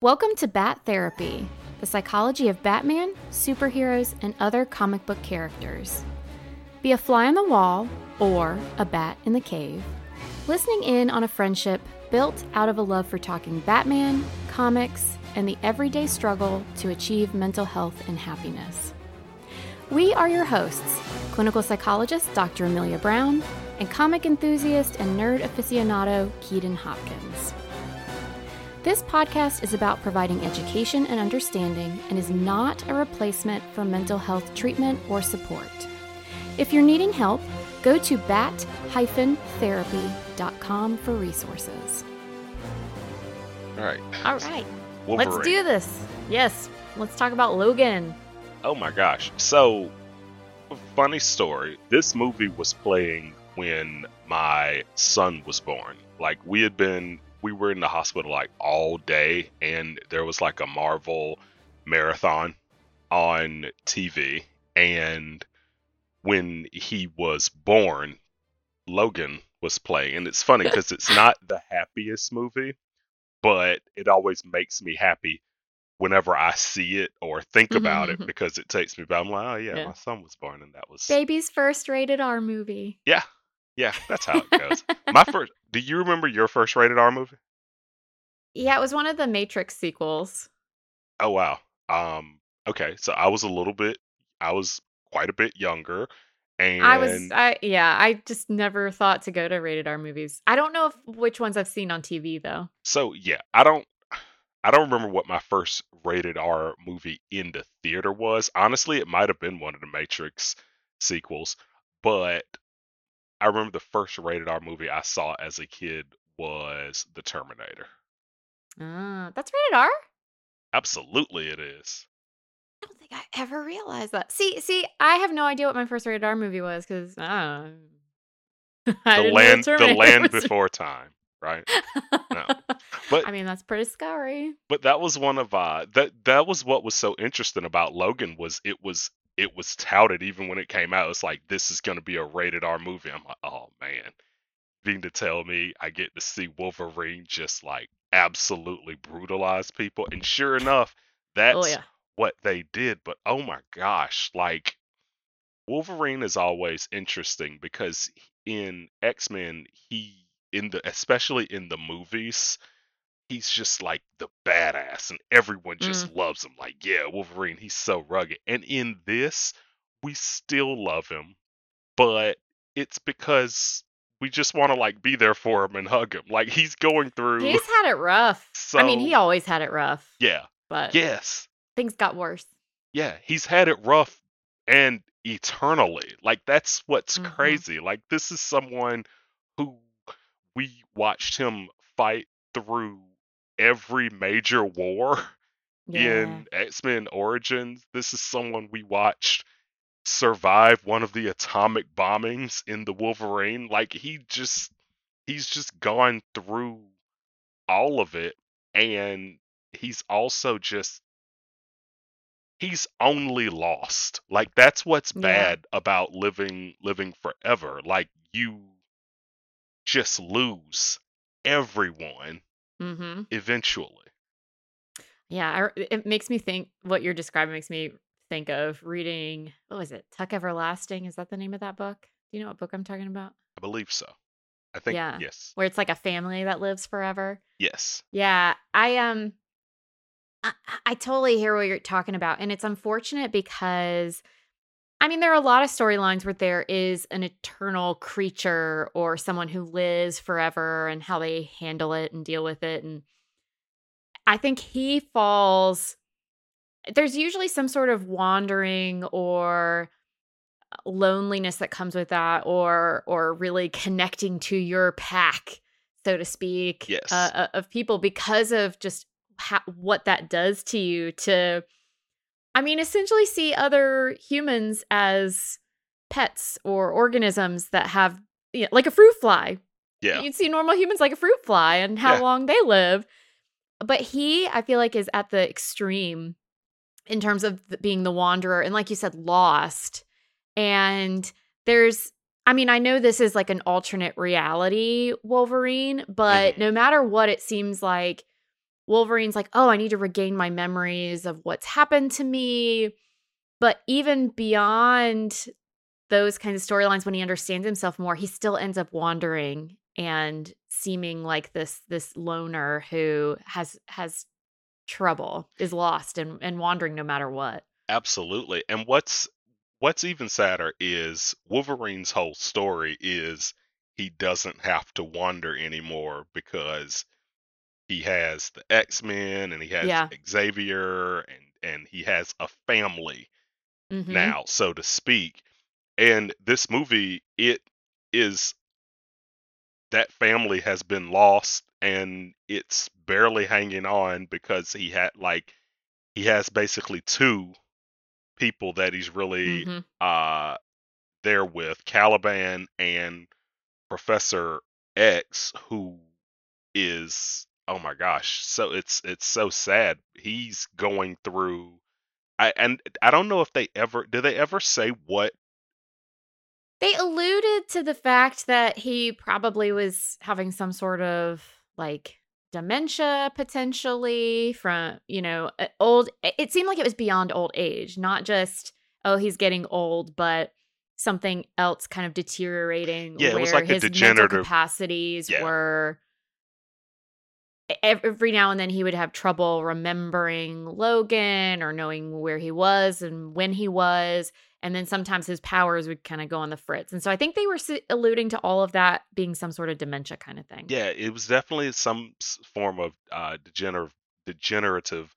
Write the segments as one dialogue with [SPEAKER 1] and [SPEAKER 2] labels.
[SPEAKER 1] Welcome to Bat Therapy, the psychology of Batman, superheroes, and other comic book characters. Be a fly on the wall or a bat in the cave, listening in on a friendship built out of a love for talking Batman, comics, and the everyday struggle to achieve mental health and happiness. We are your hosts, clinical psychologist Dr. Amelia Brown and comic enthusiast and nerd aficionado Keaton Hopkins. This podcast is about providing education and understanding and is not a replacement for mental health treatment or support. If you're needing help, go to bat-therapy.com for resources.
[SPEAKER 2] All right.
[SPEAKER 1] All right.
[SPEAKER 2] Wolverine.
[SPEAKER 1] Let's do this. Yes, let's talk about Logan.
[SPEAKER 2] Oh my gosh. So, funny story. This movie was playing when my son was born. Like, we had been, we were in the hospital like all day, and there was like a Marvel marathon on TV. And when he was born, Logan was playing. And it's funny because it's not the happiest movie, but it always makes me happy whenever I see it or think mm-hmm, about it mm-hmm. because it takes me back. I'm like, oh yeah,
[SPEAKER 1] Yeah.
[SPEAKER 2] my son was born, and that was
[SPEAKER 1] Baby's first rated R movie.
[SPEAKER 2] yeah, yeah. That's how it goes. my first. Do you remember your first rated R movie?
[SPEAKER 1] Yeah, it was one of the Matrix sequels.
[SPEAKER 2] Oh wow. Um. Okay, so I was a little bit. I was quite a bit younger, and
[SPEAKER 1] I was, I yeah, I just never thought to go to rated R movies. I don't know if which ones I've seen on TV though.
[SPEAKER 2] so yeah. I don't. I don't remember what my first rated R movie in the theater was. Honestly, it might have been one of the Matrix sequels, but I remember the first rated R movie I saw as a kid was The Terminator.
[SPEAKER 1] Ah, that's rated R.
[SPEAKER 2] Absolutely, it is.
[SPEAKER 1] I don't think I ever realized that. See, see, I have no idea what my first rated R movie was because I, don't- I
[SPEAKER 2] The land, the land
[SPEAKER 1] was-
[SPEAKER 2] before time, right? No. But
[SPEAKER 1] I mean, that's pretty scary.
[SPEAKER 2] but that was one of uh that that was what was so interesting about Logan was it was it was touted even when it came out. It's like this is gonna be a rated R movie. I'm like, oh man. Being to tell me I get to see Wolverine just like absolutely brutalize people. And sure enough, oh, that's
[SPEAKER 1] oh yeah,
[SPEAKER 2] what they did. But oh my gosh, like Wolverine is always interesting because in X Men, he in the especially in the movies, he's just like the badass, and everyone just loves him. Like, yeah, Wolverine, he's so rugged. And in this, we still love him, but it's because we just want to like be there for him and hug him. Like he's going through.
[SPEAKER 1] he's had it rough. I mean, he always had it rough,
[SPEAKER 2] yeah,
[SPEAKER 1] but
[SPEAKER 2] yes.
[SPEAKER 1] things got worse.
[SPEAKER 2] Yeah, he's had it rough and eternally. Like that's what's
[SPEAKER 1] Mhm.
[SPEAKER 2] crazy. Like this is someone who we watched him fight through every major war
[SPEAKER 1] Yeah,
[SPEAKER 2] in X-Men Origins. This is someone we watched survive one of the atomic bombings in the Wolverine. Like he just he's just gone through all of it and he's also just he's only lost. Like that's what's
[SPEAKER 1] Yeah.
[SPEAKER 2] bad about living living forever. Like you just lose everyone
[SPEAKER 1] mm-hmm.
[SPEAKER 2] eventually.
[SPEAKER 1] Yeah, I, it makes me think. What you're describing makes me think of reading. What was it? Tuck Everlasting. Is that the name of that book? Do you know what book I'm talking about?
[SPEAKER 2] I believe so. I think
[SPEAKER 1] Yeah.
[SPEAKER 2] yes.
[SPEAKER 1] Where it's like a family that lives forever.
[SPEAKER 2] Yes.
[SPEAKER 1] Yeah, I um I, I totally hear what you're talking about and it's unfortunate because I mean there are a lot of storylines where there is an eternal creature or someone who lives forever and how they handle it and deal with it and I think he falls there's usually some sort of wandering or loneliness that comes with that or or really connecting to your pack so to speak
[SPEAKER 2] Yes.
[SPEAKER 1] uh, uh, of people because of just how, what that does to you to i mean essentially see other humans as pets or organisms that have you know, like a fruit fly
[SPEAKER 2] Yeah.
[SPEAKER 1] you'd see normal humans like a fruit fly and how
[SPEAKER 2] Yeah.
[SPEAKER 1] long they live but he i feel like is at the extreme in terms of being the wanderer and like you said lost and there's I mean, I know this is like an alternate reality Wolverine, but
[SPEAKER 2] Mhm.
[SPEAKER 1] no matter what it seems like Wolverine's like, oh, I need to regain my memories of what's happened to me. But even beyond those kinds of storylines, when he understands himself more, he still ends up wandering and seeming like this this loner who has has trouble, is lost and, and wandering no matter what.
[SPEAKER 2] Absolutely. And what's what's even sadder is Wolverine's whole story is he doesn't have to wander anymore because he has the X-Men and he has
[SPEAKER 1] Yeah.
[SPEAKER 2] Xavier and and he has a family
[SPEAKER 1] Mhm.
[SPEAKER 2] now, so to speak. And this movie, it is that family has been lost and it's barely hanging on because he had like he has basically two people that he's really
[SPEAKER 1] Mhm.
[SPEAKER 2] uh there with Caliban and Professor X who is oh my gosh so it's it's so sad he's going through I and I don't know if they ever do they ever say what
[SPEAKER 1] They alluded to the fact that he probably was having some sort of like dementia potentially from, you know, old. it- seemed like it was beyond old age, not just, oh, he's getting old, but something else kind of deteriorating
[SPEAKER 2] Yeah, it
[SPEAKER 1] where
[SPEAKER 2] was like a
[SPEAKER 1] his mental capacities
[SPEAKER 2] Yeah.
[SPEAKER 1] were. Every now and then he would have trouble remembering Logan or knowing where he was and when he was and then sometimes his powers would kind of go on the fritz. And so I think they were alluding to all of that being some sort of dementia kind of thing.
[SPEAKER 2] yeah it was definitely some form of uh degenerative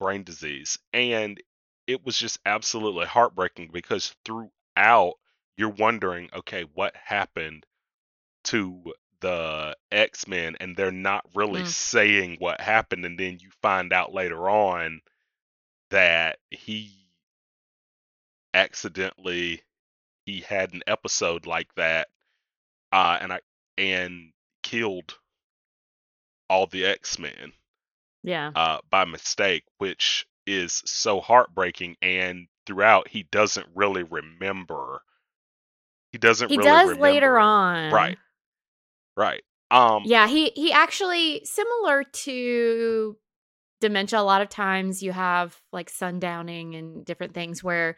[SPEAKER 2] brain disease and it was just absolutely heartbreaking because throughout you're wondering okay what happened to the X-Men and they're not really
[SPEAKER 1] Mm.
[SPEAKER 2] saying what happened and then you find out later on that he accidentally he had an episode like that uh and I and killed all the X-Men
[SPEAKER 1] Yeah.
[SPEAKER 2] uh by mistake which is so heartbreaking and throughout he doesn't really remember he doesn't
[SPEAKER 1] He
[SPEAKER 2] really
[SPEAKER 1] does
[SPEAKER 2] remember
[SPEAKER 1] later on.
[SPEAKER 2] right right um
[SPEAKER 1] Yeah, he he actually similar to dementia a lot of times you have like sundowning and different things where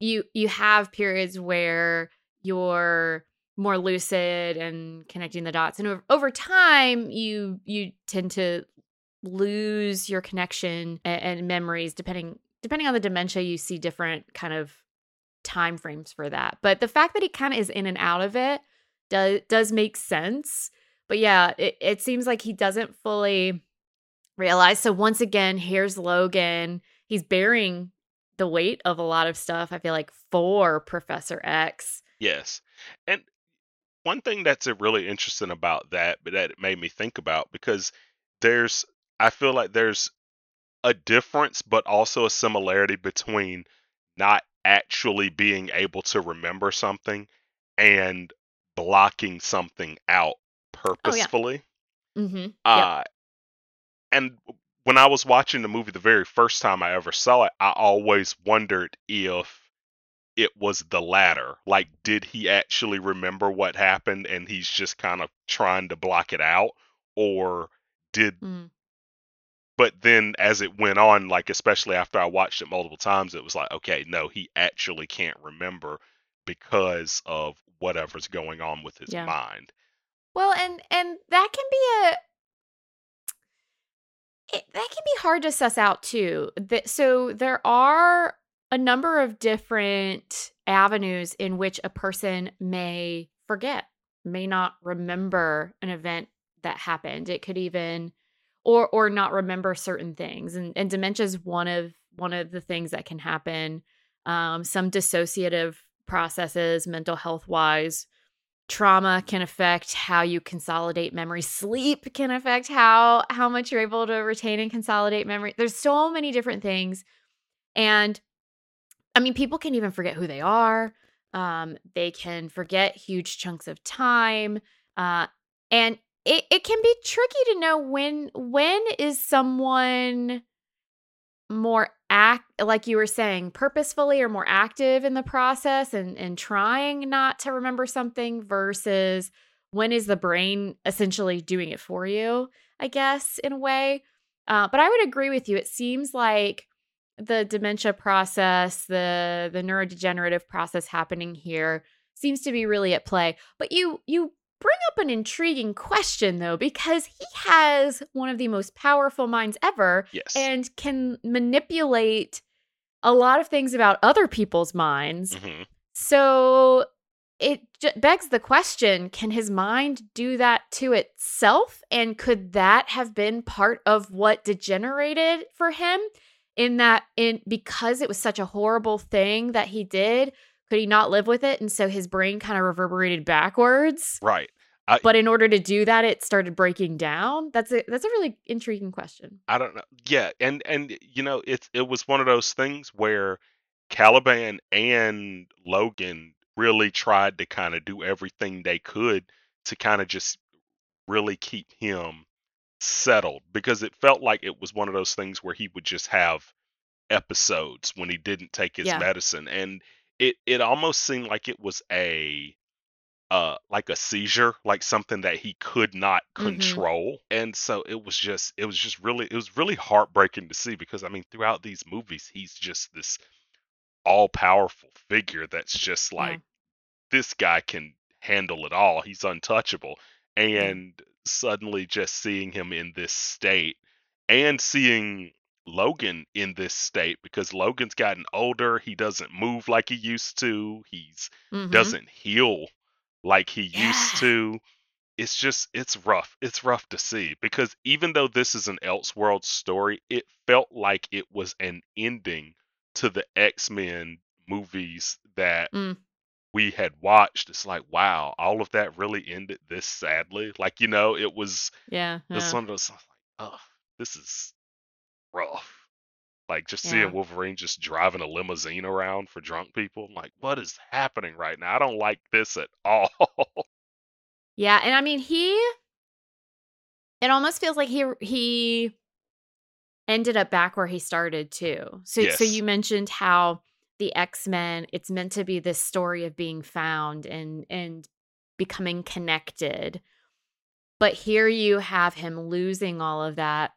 [SPEAKER 1] you you have periods where you're more lucid and connecting the dots and over, over time you you tend to lose your connection and, and memories depending depending on the dementia you see different kind of time frames for that but the fact that he kind of is in and out of it does does make sense but yeah it, it seems like he doesn't fully realize so once again here's logan he's bearing the weight of a lot of stuff i feel like for professor x
[SPEAKER 2] Yes. And one thing that's uh, really interesting about that, but that it made me think about because there's, I feel like there's a difference, but also a similarity between not actually being able to remember something and blocking something out purposefully.
[SPEAKER 1] mm-hmm.
[SPEAKER 2] Uh, and when I was watching the movie the very first time I ever saw it, I always wondered if it was the latter. Like, did he actually remember what happened and he's just kind of trying to block it out? Or did,
[SPEAKER 1] mm.
[SPEAKER 2] but then as it went on, like, especially after I watched it multiple times, it was like, okay, no, he actually can't remember because of whatever's going on with his
[SPEAKER 1] Yeah.
[SPEAKER 2] mind.
[SPEAKER 1] Well, and and that can be a it, that can be hard to suss out too. That so there are a number of different avenues in which a person may forget, may not remember an event that happened. It could even or or not remember certain things. And and dementia is one of one of the things that can happen. Um, some dissociative processes, mental health wise, trauma can affect how you consolidate memory. Sleep can affect how how much you're able to retain and consolidate memory. There's so many different things. And i mean people can even forget who they are. Um, they can forget huge chunks of time. Uh, and it, it can be tricky to know when when is someone more act like you were saying purposefully or more active in the process and and trying not to remember something versus when is the brain essentially doing it for you i guess in a way Uh, but I would agree with you. It seems like the dementia process, the the neurodegenerative process happening here seems to be really at play. But you you bring up an intriguing question though because he has one of the most powerful minds ever
[SPEAKER 2] Yes.
[SPEAKER 1] and can manipulate a lot of things about other people's minds.
[SPEAKER 2] hmm
[SPEAKER 1] So it j- begs the question can his mind do that to itself? And could that have been part of what degenerated for him? In that, in because it was such a horrible thing that he did, could he not live with it? And so his brain kind of reverberated backwards.
[SPEAKER 2] Right.
[SPEAKER 1] But in order to do that, it started breaking down. That's a that's a really intriguing question.
[SPEAKER 2] I don't know. Yeah, and and you know, it's it was one of those things where Caliban and Logan really tried to kind of do everything they could to kind of just really keep him settled because it felt like it was one of those things where he would just have episodes when he didn't take his
[SPEAKER 1] Yeah.
[SPEAKER 2] medicine and it it almost seemed like it was a uh like a seizure like something that he could not
[SPEAKER 1] Mhm.
[SPEAKER 2] control and so it was just it was just really it was really heartbreaking to see because i mean throughout these movies he's just this all powerful figure that's just
[SPEAKER 1] Yeah.
[SPEAKER 2] like this guy can handle it all he's untouchable and suddenly just seeing him in this state and seeing Logan in this state because Logan's gotten older he doesn't move like he used to he's
[SPEAKER 1] Mhm.
[SPEAKER 2] doesn't heal like he
[SPEAKER 1] Yeah.
[SPEAKER 2] used to. It's just it's rough. It's rough to see because even though this is an Elseworld story, it felt like it was an ending to the X-Men movies that
[SPEAKER 1] Mm.
[SPEAKER 2] we had watched. It's like, wow, all of that really ended this sadly. Like, you know, it was
[SPEAKER 1] Yeah.
[SPEAKER 2] it was one of those was like, oh, this is rough. Like just
[SPEAKER 1] Yeah.
[SPEAKER 2] seeing Wolverine just driving a limousine around for drunk people. I'm like, what is happening right now? I don't like this at all.
[SPEAKER 1] Yeah, and I mean he it almost feels like he he ended up back where he started too. So so you mentioned how the X-Men it's meant to be this story of being found and and becoming connected. But here you have him losing all of that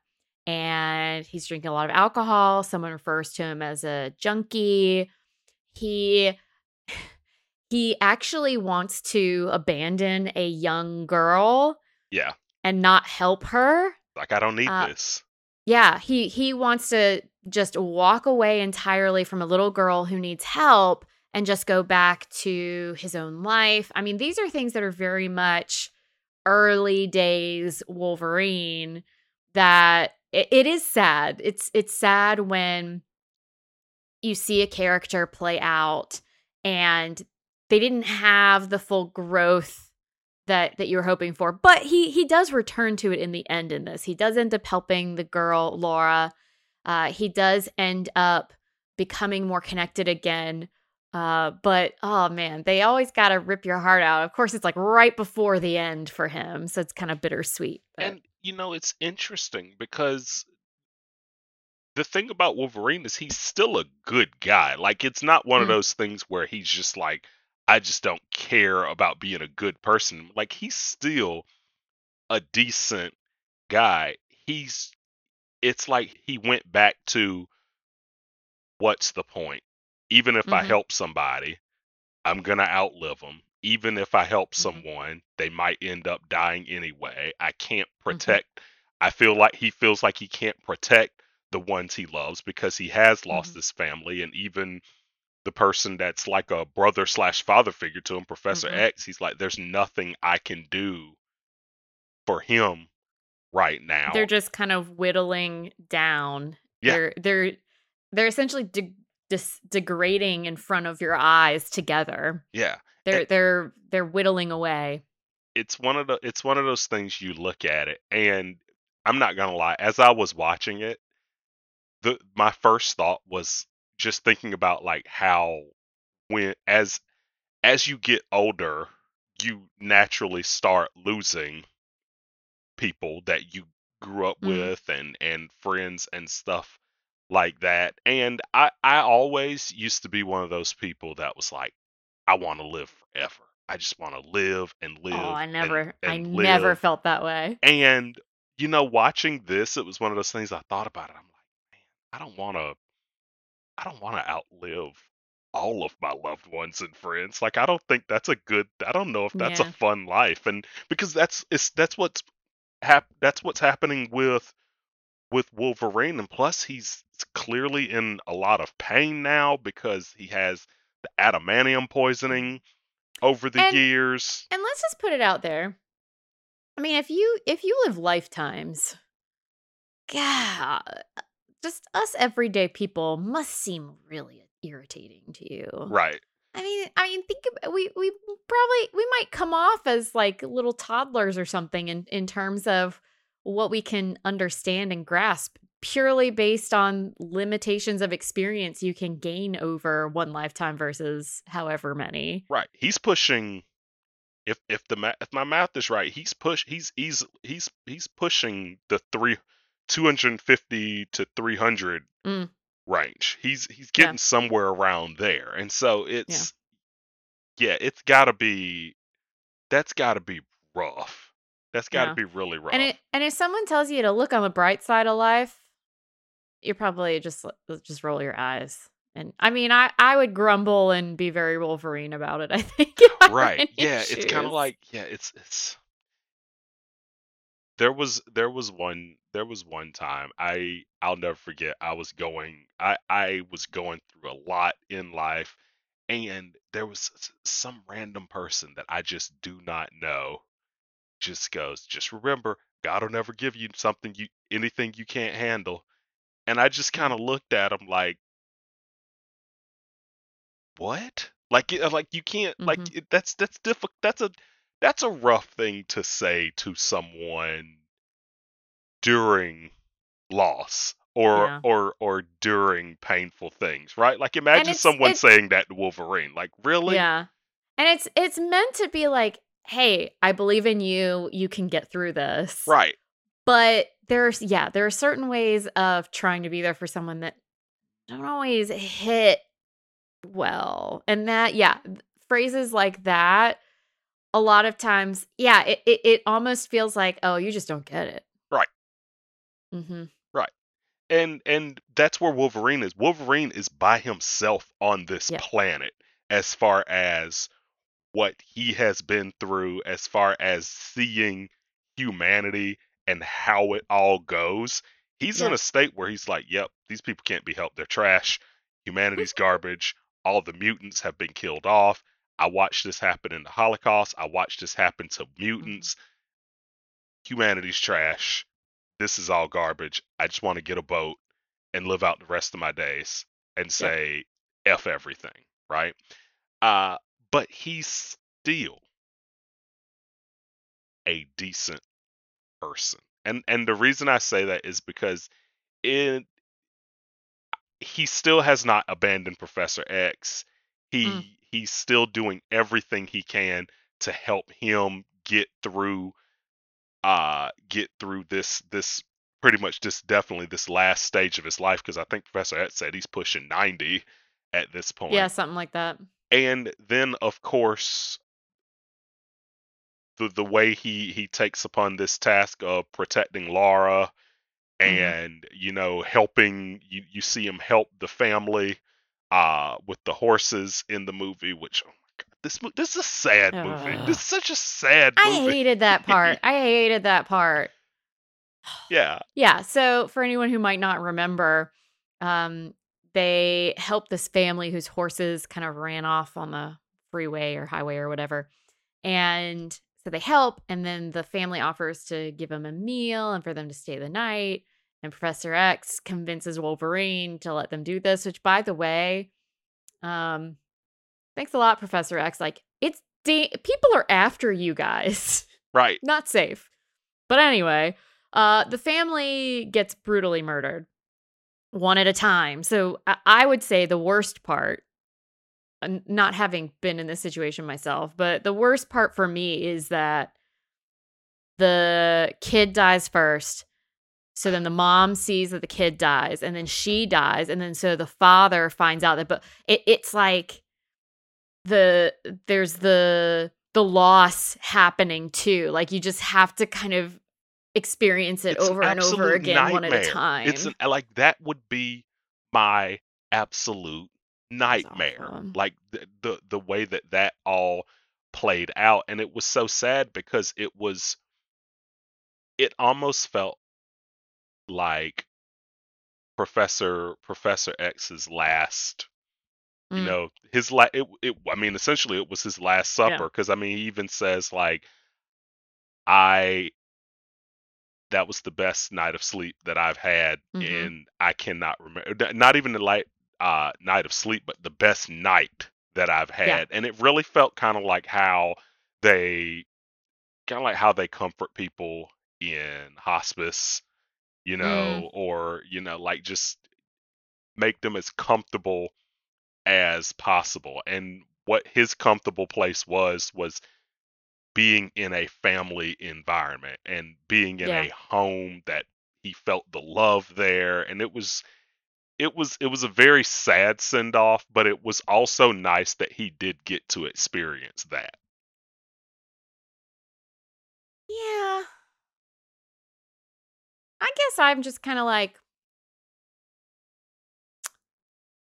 [SPEAKER 1] and he's drinking a lot of alcohol. Someone refers to him as a junkie. He he actually wants to abandon a young girl
[SPEAKER 2] yeah.
[SPEAKER 1] and not help her.
[SPEAKER 2] Like I don't need
[SPEAKER 1] Uh,
[SPEAKER 2] this.
[SPEAKER 1] Yeah, he he wants to just walk away entirely from a little girl who needs help and just go back to his own life. I mean, these are things that are very much early days Wolverine that it, it is sad. It's it's sad when you see a character play out and they didn't have the full growth that that you were hoping for. But he he does return to it in the end in this. He does end up helping the girl Laura. Uh, he does end up becoming more connected again. Uh, but oh man, they always got to rip your heart out. Of course, it's like right before the end for him, so it's kind of bittersweet. but-
[SPEAKER 2] And you know, it's interesting because the thing about Wolverine is he's still a good guy. Like it's not one of
[SPEAKER 1] Mm.
[SPEAKER 2] those things where he's just like I just don't care about being a good person. Like he's still a decent guy. He's it's like he went back to what's the point? Even if I
[SPEAKER 1] Mhm.
[SPEAKER 2] help somebody, I'm going to outlive them. Even if I help
[SPEAKER 1] Mhm.
[SPEAKER 2] someone, they might end up dying anyway. I can't
[SPEAKER 1] Mm-hmm.
[SPEAKER 2] protect. I feel like he feels like he can't protect the ones he loves because he has lost
[SPEAKER 1] Mhm.
[SPEAKER 2] his family and even the person that's like a brother slash father figure to him, Professor
[SPEAKER 1] Mhm.
[SPEAKER 2] X, he's like, there's nothing I can do for him right now.
[SPEAKER 1] they're just kind of whittling down.
[SPEAKER 2] Yeah.
[SPEAKER 1] They're they're they're essentially de- dis- degrading in front of your eyes together.
[SPEAKER 2] yeah.
[SPEAKER 1] They're
[SPEAKER 2] And-
[SPEAKER 1] they're they're whittling away.
[SPEAKER 2] it's one of the it's one of those things you look at it and I'm not gonna lie, as I was watching it, the my first thought was just thinking about like how when as as you get older, you naturally start losing people that you grew up
[SPEAKER 1] Mm.
[SPEAKER 2] with and and friends and stuff like that. And I I always used to be one of those people that was like, I want to live forever. I just want to live and oh, live.
[SPEAKER 1] oh, I
[SPEAKER 2] and-
[SPEAKER 1] never I
[SPEAKER 2] and
[SPEAKER 1] never felt that way.
[SPEAKER 2] And you know, watching this, it was one of those things I thought about it. I'm like, man, I don't want to, I don't want to outlive all of my loved ones and friends. Like, I don't think that's a good. I don't know if that's
[SPEAKER 1] Yeah.
[SPEAKER 2] a fun life, and because that's it's that's what's hap- that's what's happening with with Wolverine, and plus he's clearly in a lot of pain now because he has the adamantium poisoning over the
[SPEAKER 1] And-
[SPEAKER 2] years.
[SPEAKER 1] And let's just put it out there. I mean, if you if you live lifetimes, God, just us everyday people must seem really irritating to you.
[SPEAKER 2] Right.
[SPEAKER 1] I mean, I mean, think about we we probably we might come off as like little toddlers or something in in terms of what we can understand and grasp purely based on limitations of experience you can gain over one lifetime versus however many.
[SPEAKER 2] Right. He's pushing if if the ma- if my math is right, he's push he's he's he's he's pushing the 3 250 to 300
[SPEAKER 1] Mm.
[SPEAKER 2] range. He's he's
[SPEAKER 1] Yeah.
[SPEAKER 2] getting somewhere around there. And so it's yeah, it's got to be that's got to be rough. That's got to
[SPEAKER 1] Yeah.
[SPEAKER 2] be really rough.
[SPEAKER 1] And it and if someone tells you to look on the bright side of life, you're probably just just roll your eyes. And I mean, I I would grumble and be very Wolverine about it. I think. if I were
[SPEAKER 2] right yeah it's kind of like yeah it's it's there was there was one there was one time i i'll never forget i was going i i was going through a lot in life and there was some random person that i just do not know just goes just remember god will never give you something you anything you can't handle and i just kind of looked at him like what like like you can't like
[SPEAKER 1] Mhm.
[SPEAKER 2] it, that's that's difficult that's a that's a rough thing to say to someone during loss or
[SPEAKER 1] Yeah.
[SPEAKER 2] or or during painful things right like imagine
[SPEAKER 1] it's-
[SPEAKER 2] someone
[SPEAKER 1] it's-
[SPEAKER 2] saying that to wolverine like really
[SPEAKER 1] Yeah. And it's it's meant to be like, hey, I believe in you. You can get through this.
[SPEAKER 2] right
[SPEAKER 1] But there's yeah, there are certain ways of trying to be there for someone that don't always hit well. And that, yeah, phrases like that, a lot of times, yeah, it it, it almost feels like, oh, you just don't get it.
[SPEAKER 2] Right.
[SPEAKER 1] Mm-hmm. Right.
[SPEAKER 2] And and that's where Wolverine is. Wolverine is by himself on this
[SPEAKER 1] Yeah.
[SPEAKER 2] planet as far as what he has been through, as far as seeing humanity and how it all goes. He's in a state where he's like, "Yep, these people can't be helped. They're trash. Humanity's garbage. All the mutants have been killed off. I watched this happen in the Holocaust. I watched this happen to mutants. Humanity's trash this is all garbage. I just want to get a boat and live out the rest of my days and say F everything, right? Uh, but he's still a decent person. And and the reason I say that is because it he still has not abandoned Professor X. He
[SPEAKER 1] Mm.
[SPEAKER 2] he's still doing everything he can to help him get through uh get through this this pretty much just definitely this last stage of his life because I think Professor X said he's pushing 90 at this point.
[SPEAKER 1] Yeah, something like that.
[SPEAKER 2] And then of course the the way he he takes upon this task of protecting Laura
[SPEAKER 1] Mhm.
[SPEAKER 2] and you know helping you you see him help the family uh with the horses in the movie which oh my god this mo- this is a sad movie. This is such a sad movie.
[SPEAKER 1] I
[SPEAKER 2] movie.
[SPEAKER 1] hated that part. I hated that part.
[SPEAKER 2] yeah.
[SPEAKER 1] Yeah. So for anyone who might not remember, um, they helped this family whose horses kind of ran off on the freeway or highway or whatever. And so they help, and then the family offers to give them a meal and for them to stay the night. And Professor X convinces Wolverine to let them do this, which by the way, um, thanks a lot, Professor X. Like, it's da- people are after you guys.
[SPEAKER 2] Right.
[SPEAKER 1] not safe. But anyway, uh, the family gets brutally murdered one at a time. So I, I would say the worst part, not having been in this situation myself, but the worst part for me is that the kid dies first. So then the mom sees that the kid dies, and then she dies, and then so the father finds out that. But it, it's like the there's the the loss happening too. Like you just have to kind of experience it
[SPEAKER 2] It's an
[SPEAKER 1] over and over again one at a time.
[SPEAKER 2] It's an, like that would be my absolute nightmare.
[SPEAKER 1] awful.
[SPEAKER 2] Like the, the the way that that all played out, and it was so sad because it was. It almost felt like Professor Professor X's last. You
[SPEAKER 1] Mm,
[SPEAKER 2] know, his la it, it I mean, essentially, it was his last supper because I mean, he even says like, "I that was the best night of sleep that I've had,
[SPEAKER 1] hmm
[SPEAKER 2] and I cannot remember. Not even the light uh, night of sleep, but the best night that I've
[SPEAKER 1] Yeah.
[SPEAKER 2] had. And it really felt kind of like how they, kind of like how they comfort people in hospice, you
[SPEAKER 1] Mm,
[SPEAKER 2] know, or you know, like just make them as comfortable as possible. And what his comfortable place was was being in a family environment and being in
[SPEAKER 1] yeah.
[SPEAKER 2] a home that he felt the love there and it was it was it was a very sad send off but it was also nice that he did get to experience that
[SPEAKER 1] Yeah. I guess I'm just kind of like,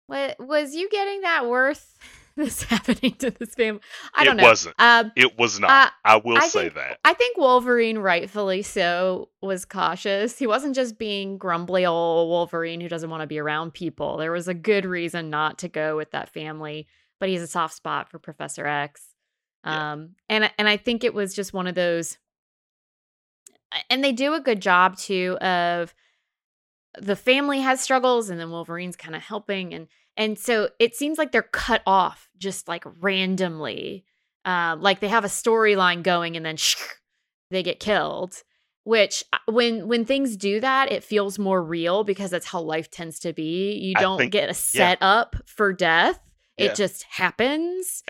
[SPEAKER 1] was you getting that worth this happening to this family? I
[SPEAKER 2] it
[SPEAKER 1] don't know.
[SPEAKER 2] It wasn't
[SPEAKER 1] Um,
[SPEAKER 2] it was not
[SPEAKER 1] uh,
[SPEAKER 2] i will
[SPEAKER 1] I
[SPEAKER 2] say
[SPEAKER 1] think
[SPEAKER 2] that
[SPEAKER 1] I think Wolverine, rightfully so, was cautious. He wasn't just being grumbly old Wolverine who doesn't want to be around people. There was a good reason not to go with that family, but he's a soft spot for Professor X.
[SPEAKER 2] yeah
[SPEAKER 1] Um, and and I think it was just one of those, and they do a good job too of the family has struggles and then Wolverine's kind of helping and and so it seems like they're cut off just like randomly. Um like they have a storyline going and then they get killed, which uh, when when things do that it feels more real because that's how life tends to be. You don't
[SPEAKER 2] think
[SPEAKER 1] get a
[SPEAKER 2] yeah
[SPEAKER 1] set up for death. It
[SPEAKER 2] yeah
[SPEAKER 1] just happens.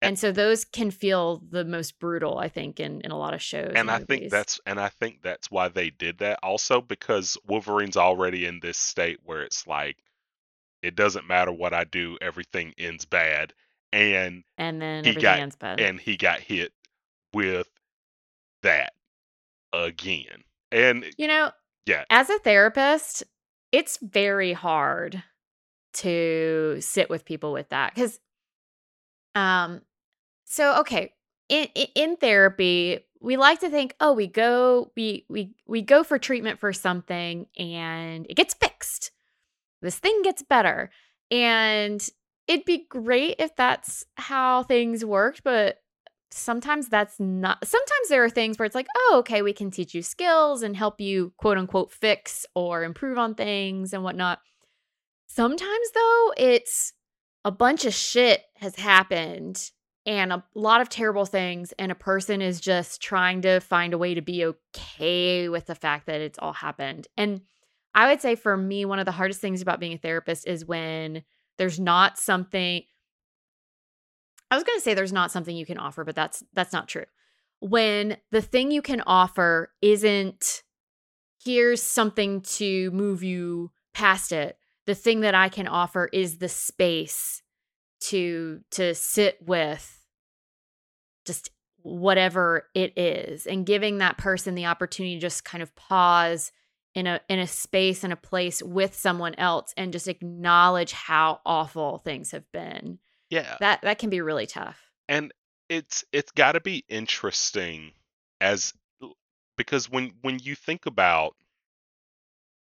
[SPEAKER 1] And so those can feel the most brutal, I think, in, in a lot of shows
[SPEAKER 2] and
[SPEAKER 1] and
[SPEAKER 2] i think that's and i think that's why they did that also because wolverine's already in this state where it's like it doesn't matter what i do everything ends bad and
[SPEAKER 1] And then
[SPEAKER 2] he got
[SPEAKER 1] ends bad.
[SPEAKER 2] and he got hit with that again. And
[SPEAKER 1] You know,
[SPEAKER 2] yeah.
[SPEAKER 1] as a therapist, it's very hard to sit with people with that because um so okay in, in therapy we like to think oh we go we we we go for treatment for something and it gets fixed. This thing gets better. And it'd be great if that's how things worked but sometimes that's not sometimes there are things where it's like oh okay we can teach you skills and help you quote unquote fix or improve on things and whatnot. Sometimes though it's a bunch of shit has happened and a lot of terrible things and a person is just trying to find a way to be okay with the fact that it's all happened and i would say for me one of the hardest things about being a therapist is when there's not something I was going to say there's not something you can offer, but that's that's not true. When the thing you can offer isn't here's something to move you past it. The thing that I can offer is the space to to sit with just whatever it is and giving that person the opportunity to just kind of pause in a in a space and a place with someone else and just acknowledge how awful things have been.
[SPEAKER 2] Yeah.
[SPEAKER 1] That that can be really tough.
[SPEAKER 2] and it's it's got to be interesting as because when when you think about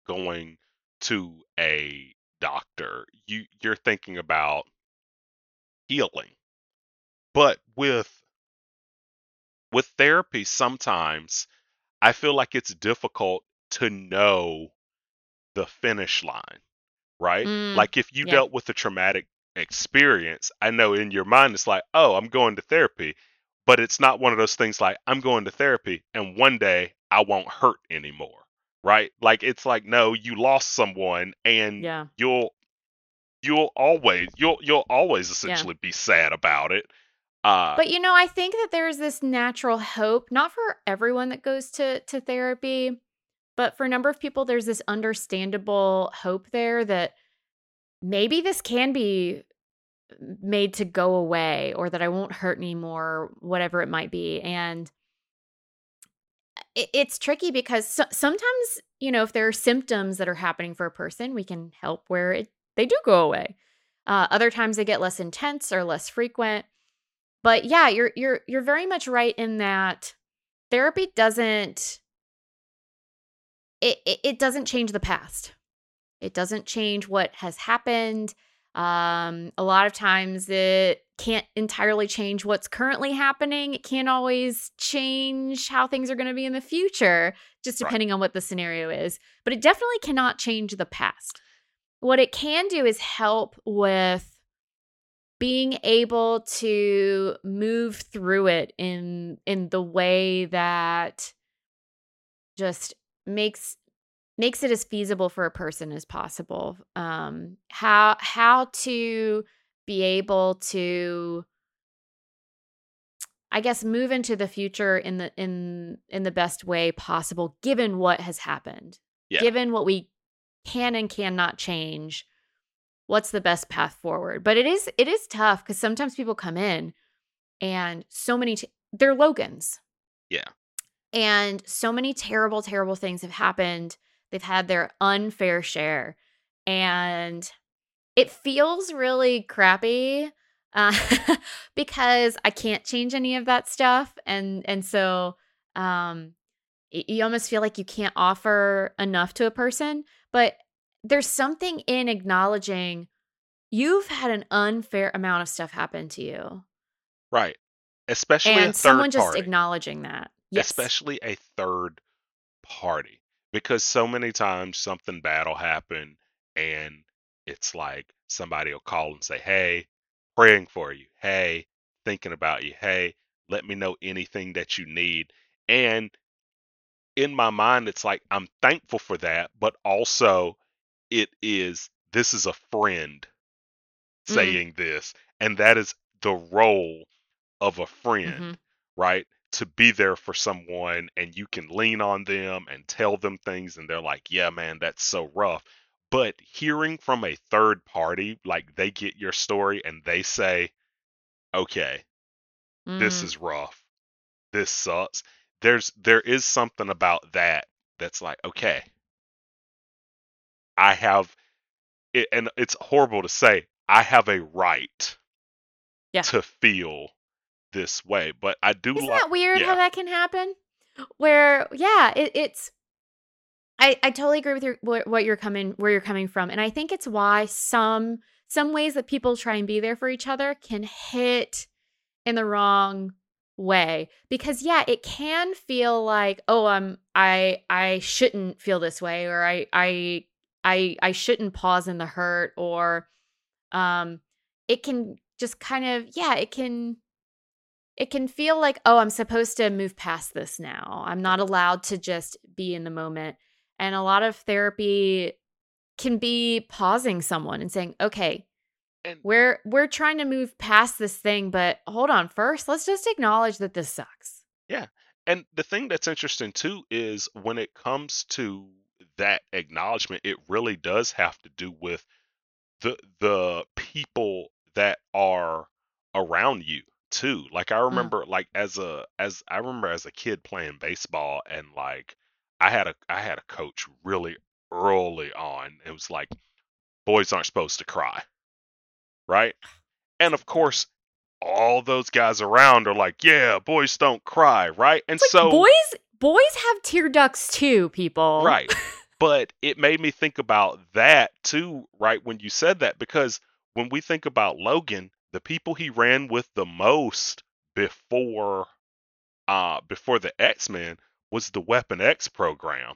[SPEAKER 2] going to a doctor you you're thinking about healing. But with with therapy sometimes i feel like it's difficult to know the finish line right
[SPEAKER 1] Mm,
[SPEAKER 2] like if you
[SPEAKER 1] yeah.
[SPEAKER 2] dealt with a traumatic experience i know in your mind it's like oh i'm going to therapy but it's not one of those things like i'm going to therapy and one day i won't hurt anymore right like it's like no you lost someone and
[SPEAKER 1] Yeah.
[SPEAKER 2] you'll you'll always you'll you'll always
[SPEAKER 1] Yeah.
[SPEAKER 2] essentially be sad about it uh
[SPEAKER 1] But you know, I think that there's this natural hope, not for everyone that goes to to therapy, but for a number of people there's this understandable hope there that maybe this can be made to go away or that I won't hurt anymore, whatever it might be. And it, it's tricky because so, sometimes you know if there are symptoms that are happening for a person we can help where it they do go away uh, other times they get less intense or less frequent but yeah you're you're you're very much right in that therapy doesn't it, it, it doesn't change the past it doesn't change what has happened um, a lot of times it can't entirely change what's currently happening. It can't always change how things are going to be in the future, just depending right. on what the scenario is. But it definitely cannot change the past. What it can do is help with being able to move through it in in the way that just makes makes it as feasible for a person as possible. Um, how how to be able to, I guess, move into the future in the in in the best way possible, given what has happened, yeah. given what we can and cannot change. What's the best path forward? But it is it is tough because sometimes people come in and so many t- they're Logans.
[SPEAKER 2] Yeah.
[SPEAKER 1] And so many terrible, terrible things have happened They've had their unfair share. And it feels really crappy uh, because I can't change any of that stuff. And and so um you almost feel like you can't offer enough to a person. But there's something in acknowledging you've had an unfair amount of stuff happen to you.
[SPEAKER 2] Right. Especially
[SPEAKER 1] and someone just acknowledging that.
[SPEAKER 2] Yes. Especially a third party because so many times something bad will happen and it's like somebody will call and say, Hey, praying for you. Hey, thinking about you. Hey, let me know anything that you need. And in my mind, it's like I'm thankful for that, but also it is this is a friend mm. saying this, and that is the role of a friend, mm-hmm. right? to be there for someone and you can lean on them and tell them things and they're like, "Yeah, man, that's so rough." But hearing from a third party, like they get your story and they say, "Okay, mm. this is rough. This sucks." There's there is something about that that's like, "Okay, I have it, and it's horrible to say, I have a right
[SPEAKER 1] yeah.
[SPEAKER 2] to feel this way. But I do
[SPEAKER 1] Isn't
[SPEAKER 2] like
[SPEAKER 1] that weird
[SPEAKER 2] yeah.
[SPEAKER 1] how that can happen? Where yeah, it, it's I I totally agree with your what, what you're coming where you're coming from, and I think it's why some some ways that people try and be there for each other can hit in the wrong way because yeah it can feel like oh i'm i i shouldn't feel this way or i i i i shouldn't pause in the hurt or um it can just kind of yeah it can it can feel like, oh, I'm supposed to move past this now. I'm not allowed to just be in the moment. And a lot of therapy can be pausing someone and saying, okay, and we're we're trying to move past this thing, but hold on first, let's just acknowledge that this sucks.
[SPEAKER 2] Yeah. And the thing that's interesting too is when it comes to that acknowledgement, it really does have to do with the the people that are around you too. Like I mm. remember mm. like as a as I remember as a kid playing baseball and like I had a I had a coach really early on. It was like boys aren't supposed to cry. Right? And of course all those guys around are like, "Yeah, boys don't cry," right? And
[SPEAKER 1] like
[SPEAKER 2] so
[SPEAKER 1] boys boys have tear ducts too, people.
[SPEAKER 2] Right. But it made me think about that too, right? When you said that because when we think about Logan, the people he ran with the most before uh before the X-Men was the Weapon X program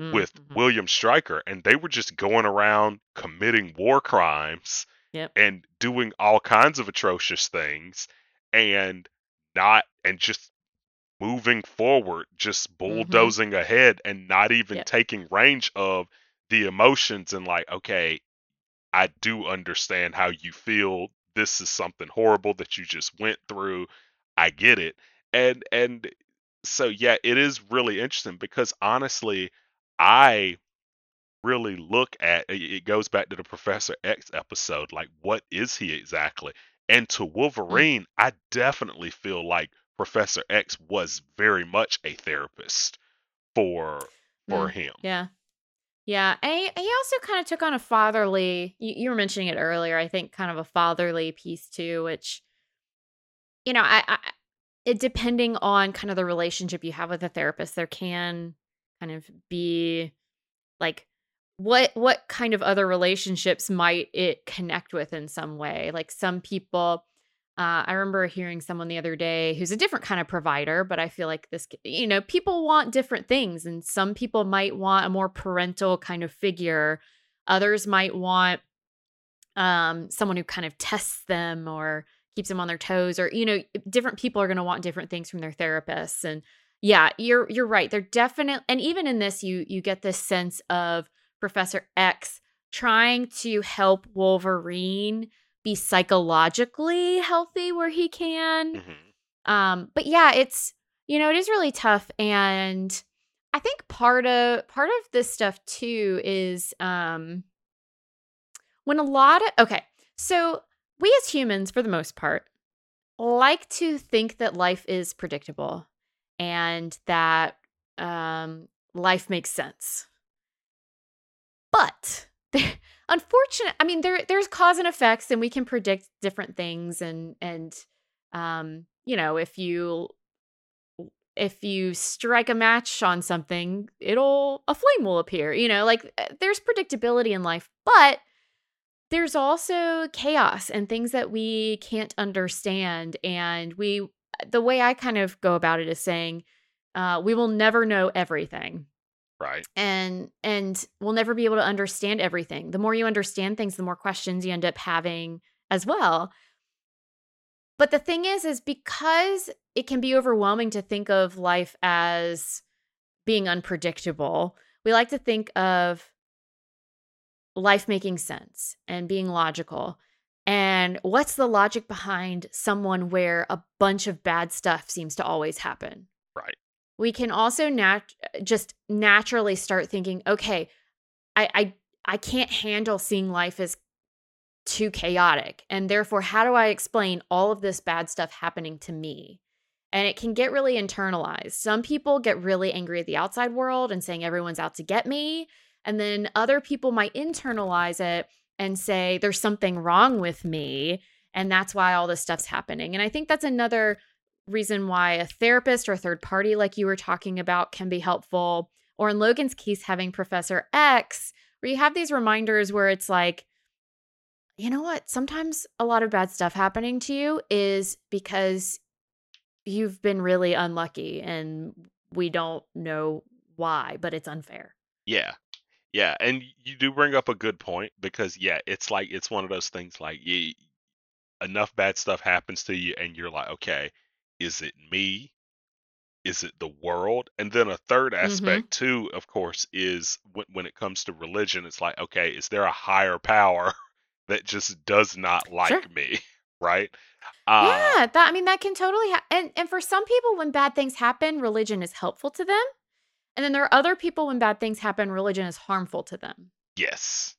[SPEAKER 2] mm-hmm. with William Stryker and they were just going around committing war crimes
[SPEAKER 1] yep.
[SPEAKER 2] and doing all kinds of atrocious things and not and just moving forward just mm-hmm. bulldozing mm-hmm. ahead and not even yep. taking range of the emotions and like okay I do understand how you feel this is something horrible that you just went through. I get it. And and so yeah, it is really interesting because honestly, I really look at it goes back to the Professor X episode, like what is he exactly? And to mm. Wolverine. I definitely feel like Professor X was very much a therapist for for
[SPEAKER 1] Mm,
[SPEAKER 2] him.
[SPEAKER 1] Yeah. Yeah. And he, he also kind of took on a fatherly, you, you were mentioning it earlier, I think kind of a fatherly piece too, which, you know, I, I, it depending on kind of the relationship you have with a therapist, there can kind of be like, what what kind of other relationships might it connect with in some way like some people uh, I remember hearing someone the other day who's a different kind of provider, but I feel like this, you know, people want different things. And some people might want a more parental kind of figure. Others might want um, someone who kind of tests them or keeps them on their toes, or, you know, different people are going to want different things from their therapists. And yeah, you're, you're right. They're definitely, and even in this, you, you get this sense of Professor X trying to help Wolverine be psychologically healthy where he can.
[SPEAKER 2] Mhm.
[SPEAKER 1] Um, but yeah, it's you know, it is really tough. And I think part of part of this stuff too is um when a lot of okay, so we as humans, for the most part, like to think that life is predictable and that um life makes sense. But unfortunate i mean there there's cause and effects and we can predict different things and and um you know if you if you strike a match on something it'll a flame will appear you know like uh, there's predictability in life but there's also chaos and things that we can't understand and we the way i kind of go about it is saying uh, we will never know everything
[SPEAKER 2] Right.
[SPEAKER 1] and and we'll never be able to understand everything the more you understand things the more questions you end up having as well but the thing is is because it can be overwhelming to think of life as being unpredictable we like to think of life making sense and being logical and what's the logic behind someone where a bunch of bad stuff seems to always happen
[SPEAKER 2] Right.
[SPEAKER 1] We can also nat- just naturally start thinking okay I, I i can't handle seeing life as too chaotic and therefore how do i explain all of this bad stuff happening to me? And it can get really internalized. Some people get really angry at the outside world and saying everyone's out to get me and then other people might internalize it and say there's something wrong with me and that's why all this stuff's happening. And i think that's another reason why a therapist or a third party, like you were talking about, can be helpful. Or in Logan's case, having Professor X, where you have these reminders where it's like, you know what? Sometimes a lot of bad stuff happening to you is because you've been really unlucky and we don't know why, but it's unfair.
[SPEAKER 2] Yeah. Yeah, and you do bring up a good point because yeah, it's like it's one of those things like you, enough bad stuff happens to you and you're like, okay, is it me? Is it the world? And then a third
[SPEAKER 1] Mm-hmm.
[SPEAKER 2] aspect too, of course, is when when it comes to religion, it's like, okay, is there a higher power that just does not like
[SPEAKER 1] Sure.
[SPEAKER 2] me, right? Uh,
[SPEAKER 1] yeah, that I mean that can totally ha- and and for some people when bad things happen, religion is helpful to them. And then there are other people when bad things happen, religion is harmful to them.
[SPEAKER 2] Yes.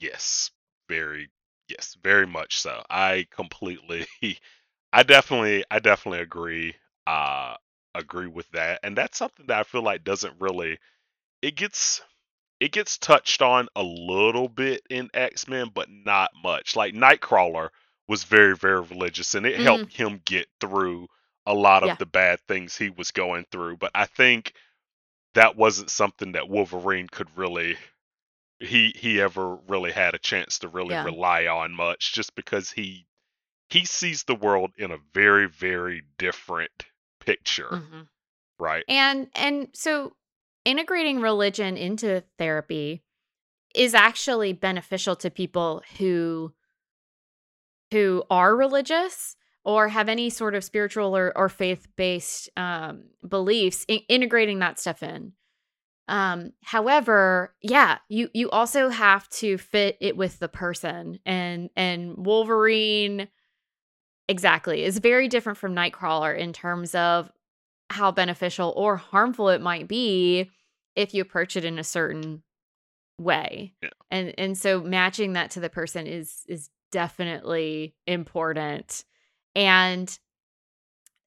[SPEAKER 2] Yes. Very yes, very much so. I completely I definitely I definitely agree uh agree with that. And that's something that I feel like doesn't really it gets it gets touched on a little bit in X-Men but not much. Like Nightcrawler was very very religious and it
[SPEAKER 1] Mhm.
[SPEAKER 2] helped him get through a lot of
[SPEAKER 1] Yeah.
[SPEAKER 2] the bad things he was going through, but I think that wasn't something that Wolverine could really he he ever really had a chance to really
[SPEAKER 1] Yeah.
[SPEAKER 2] rely on much just because he he sees the world in a very very different picture
[SPEAKER 1] Mhm.
[SPEAKER 2] right
[SPEAKER 1] And and so integrating religion into therapy is actually beneficial to people who who are religious or have any sort of spiritual or, or faith-based um, beliefs in- integrating that stuff in um however yeah you you also have to fit it with the person and and wolverine exactly It's very different from nightcrawler in terms of how beneficial or harmful it might be if you approach it in a certain way
[SPEAKER 2] Yeah.
[SPEAKER 1] and and so matching that to the person is is definitely important and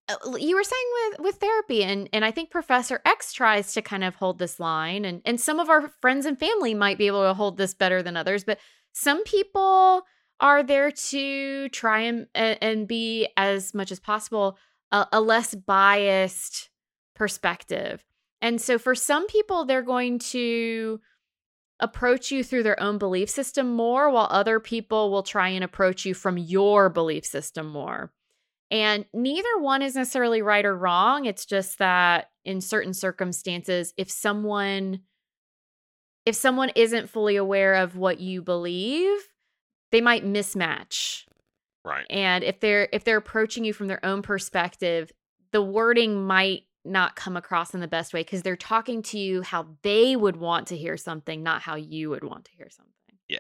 [SPEAKER 1] uh, you were saying with with therapy and and I think Professor X tries to kind of hold this line and and some of our friends and family might be able to hold this better than others but some people are there to try and and be as much as possible a, a less biased perspective. And so for some people they're going to approach you through their own belief system more while other people will try and approach you from your belief system more. And neither one is necessarily right or wrong. It's just that in certain circumstances, if someone if someone isn't fully aware of what you believe, they might mismatch.
[SPEAKER 2] Right.
[SPEAKER 1] And if they're if they're approaching you from their own perspective, the wording might not come across in the best way because they're talking to you how they would want to hear something, not how you would want to hear something.
[SPEAKER 2] Yeah.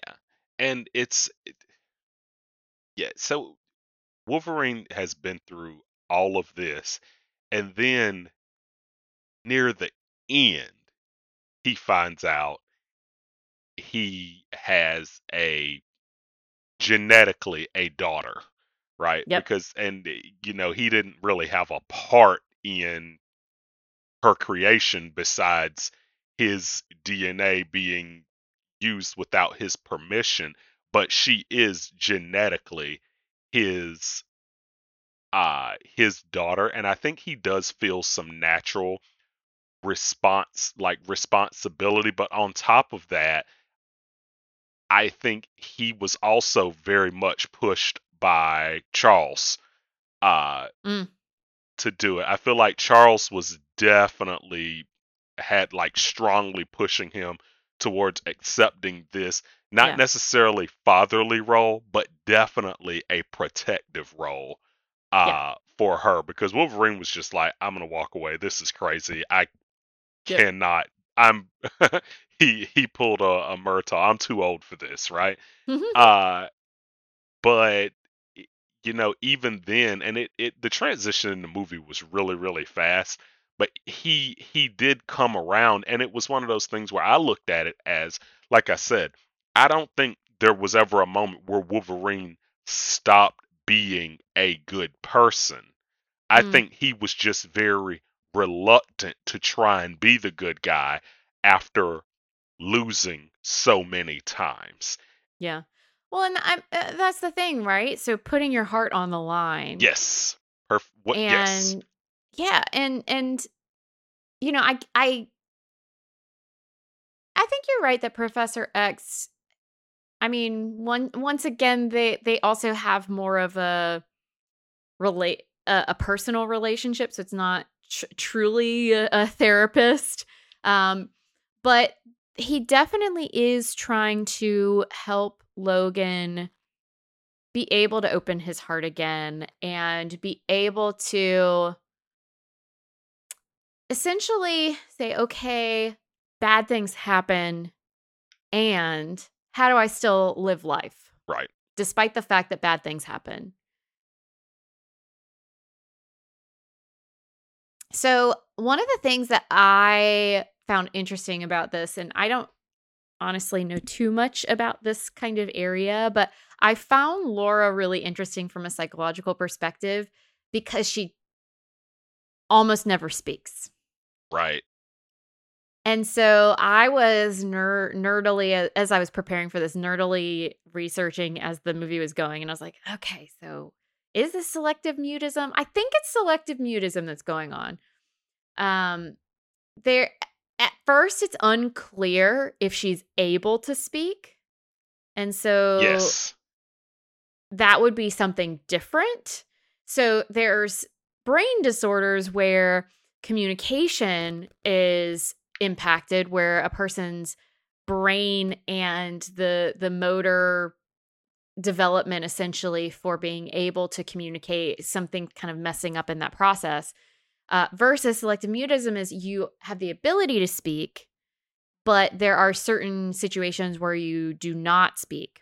[SPEAKER 2] And it's it, yeah, so Wolverine has been through all of this, and then near the end, he finds out he has a genetically a daughter, right?
[SPEAKER 1] Yep.
[SPEAKER 2] Because, and eh, you know, he didn't really have a part in her creation besides his DNA being used without his permission, but she is genetically his uh his daughter and I think he does feel some natural response like responsibility but on top of that I think he was also very much pushed by Charles uh
[SPEAKER 1] Mm.
[SPEAKER 2] to do it. I feel like Charles was definitely had like strongly pushing him towards accepting this not
[SPEAKER 1] Yeah.
[SPEAKER 2] necessarily fatherly role, but definitely a protective role uh
[SPEAKER 1] Yeah.
[SPEAKER 2] for her because Wolverine was just like, I'm gonna walk away. This is crazy. I
[SPEAKER 1] Yep.
[SPEAKER 2] cannot. I'm he he pulled a, a Murtaugh. I'm too old for this, right? Uh but you know, even then, and it, it the transition in the movie was really, really fast. But he he did come around, and it was one of those things where I looked at it as, like I said, I don't think there was ever a moment where Wolverine stopped being a good person. I
[SPEAKER 1] Mm.
[SPEAKER 2] think he was just very reluctant to try and be the good guy after losing so many times.
[SPEAKER 1] yeah. Well, and I'm, uh, that's the thing, right? So putting your heart on the line.
[SPEAKER 2] Yes. Perf- what,
[SPEAKER 1] and
[SPEAKER 2] yes.
[SPEAKER 1] yeah and and you know i i i think you're right that professor x i mean one once again they they also have more of a relate a, a personal relationship so it's not tr- truly a, a therapist um but he definitely is trying to help logan be able to open his heart again and be able to essentially say, okay, bad things happen, and how do I still live life
[SPEAKER 2] Right.
[SPEAKER 1] despite the fact that bad things happen? So, one of the things that I found interesting about this, and I don't honestly know too much about this kind of area, but I found Laura really interesting from a psychological perspective because she almost never speaks.
[SPEAKER 2] Right.
[SPEAKER 1] And so I was ner- nerdily, as I was preparing for this, nerdily researching as the movie was going. And I was like, okay, so is this selective mutism? I think it's selective mutism that's going on. Um, there, at first, it's unclear if she's able to speak. And so
[SPEAKER 2] yes.
[SPEAKER 1] that would be something different. So there's brain disorders where communication is impacted where a person's brain and the the motor development essentially for being able to communicate something kind of messing up in that process uh, versus selective mutism is you have the ability to speak but there are certain situations where you do not speak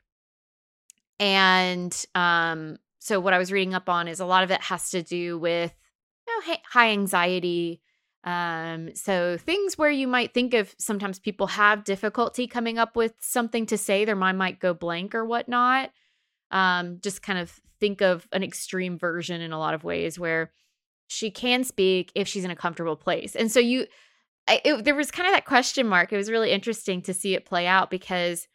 [SPEAKER 1] and um, so what I was reading up on is a lot of it has to do with you know, hi- high anxiety. Um, so things where you might think of sometimes people have difficulty coming up with something to say, their mind might go blank or whatnot. Um, just kind of think of an extreme version in a lot of ways where she can speak if she's in a comfortable place. And so you I, it, there was kind of that question mark. It was really interesting to see it play out because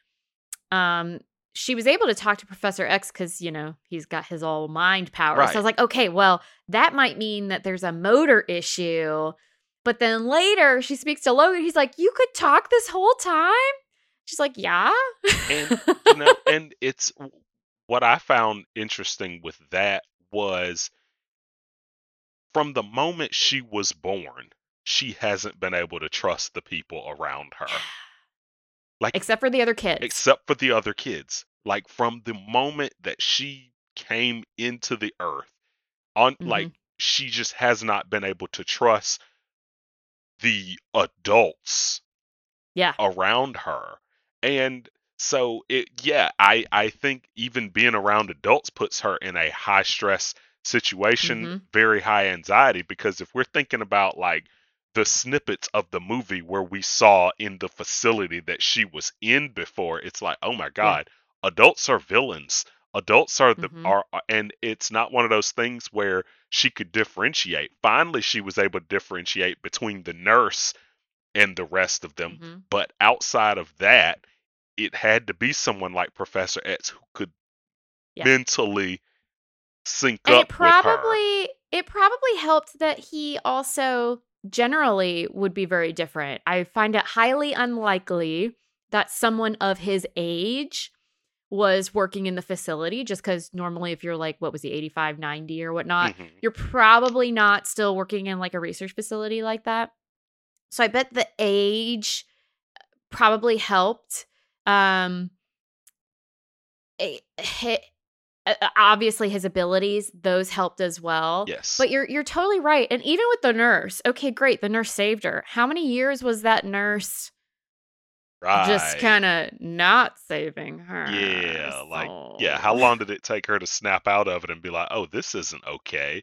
[SPEAKER 1] um she was able to talk to Professor X because, you know, he's got his all mind power.
[SPEAKER 2] Right.
[SPEAKER 1] So I was like, okay, well, that might mean that there's a motor issue. But then later she speaks to Logan. He's like, you could talk this whole time? She's like, yeah.
[SPEAKER 2] and you know, and it's what I found interesting with that was from the moment she was born, she hasn't been able to trust the people around her. Like
[SPEAKER 1] Except for the other kids.
[SPEAKER 2] except for the other kids. Like from the moment that she came into the earth, on like
[SPEAKER 1] Mm-hmm.
[SPEAKER 2] she just has not been able to trust the adults
[SPEAKER 1] yeah.
[SPEAKER 2] around her. And so it yeah, I I think even being around adults puts her in a high stress situation,
[SPEAKER 1] Mhm.
[SPEAKER 2] very high anxiety because if we're thinking about like the snippets of the movie where we saw in the facility that she was in before, it's like, "Oh my god, adults are villains." Adults are the
[SPEAKER 1] Mhm.
[SPEAKER 2] are are- and it's not one of those things where she could differentiate. Finally she was able to differentiate between the nurse and the rest of them
[SPEAKER 1] Mhm.
[SPEAKER 2] but outside of that, it had to be someone like Professor X who could
[SPEAKER 1] Yeah.
[SPEAKER 2] mentally sync
[SPEAKER 1] And
[SPEAKER 2] up
[SPEAKER 1] it
[SPEAKER 2] with her.
[SPEAKER 1] probably it probably helped that he also generally would be very different. I find it highly unlikely that someone of his age was working in the facility just because normally if you're like what was he 85 90 or whatnot
[SPEAKER 2] Mhm.
[SPEAKER 1] you're probably not still working in like a research facility like that so i bet the age probably helped um it, hi- uh, obviously his abilities those helped as well
[SPEAKER 2] Yes.
[SPEAKER 1] but you're you're totally right and even with the nurse okay great the nurse saved her how many years was that nurse
[SPEAKER 2] right.
[SPEAKER 1] just kind of not saving her
[SPEAKER 2] Yeah, like yeah, how long did it take her to snap out of it and be like, "Oh, this isn't okay."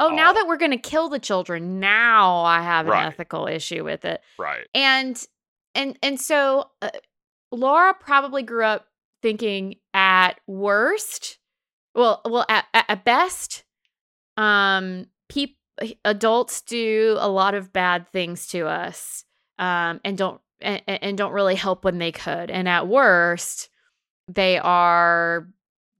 [SPEAKER 1] Oh now that we're gonna kill the children now i have an
[SPEAKER 2] Right.
[SPEAKER 1] ethical issue with it
[SPEAKER 2] right.
[SPEAKER 1] and and and so uh, laura probably grew up thinking at worst well well at, at best um peop- adults do a lot of bad things to us um and don't and, and don't really help when they could and at worst they are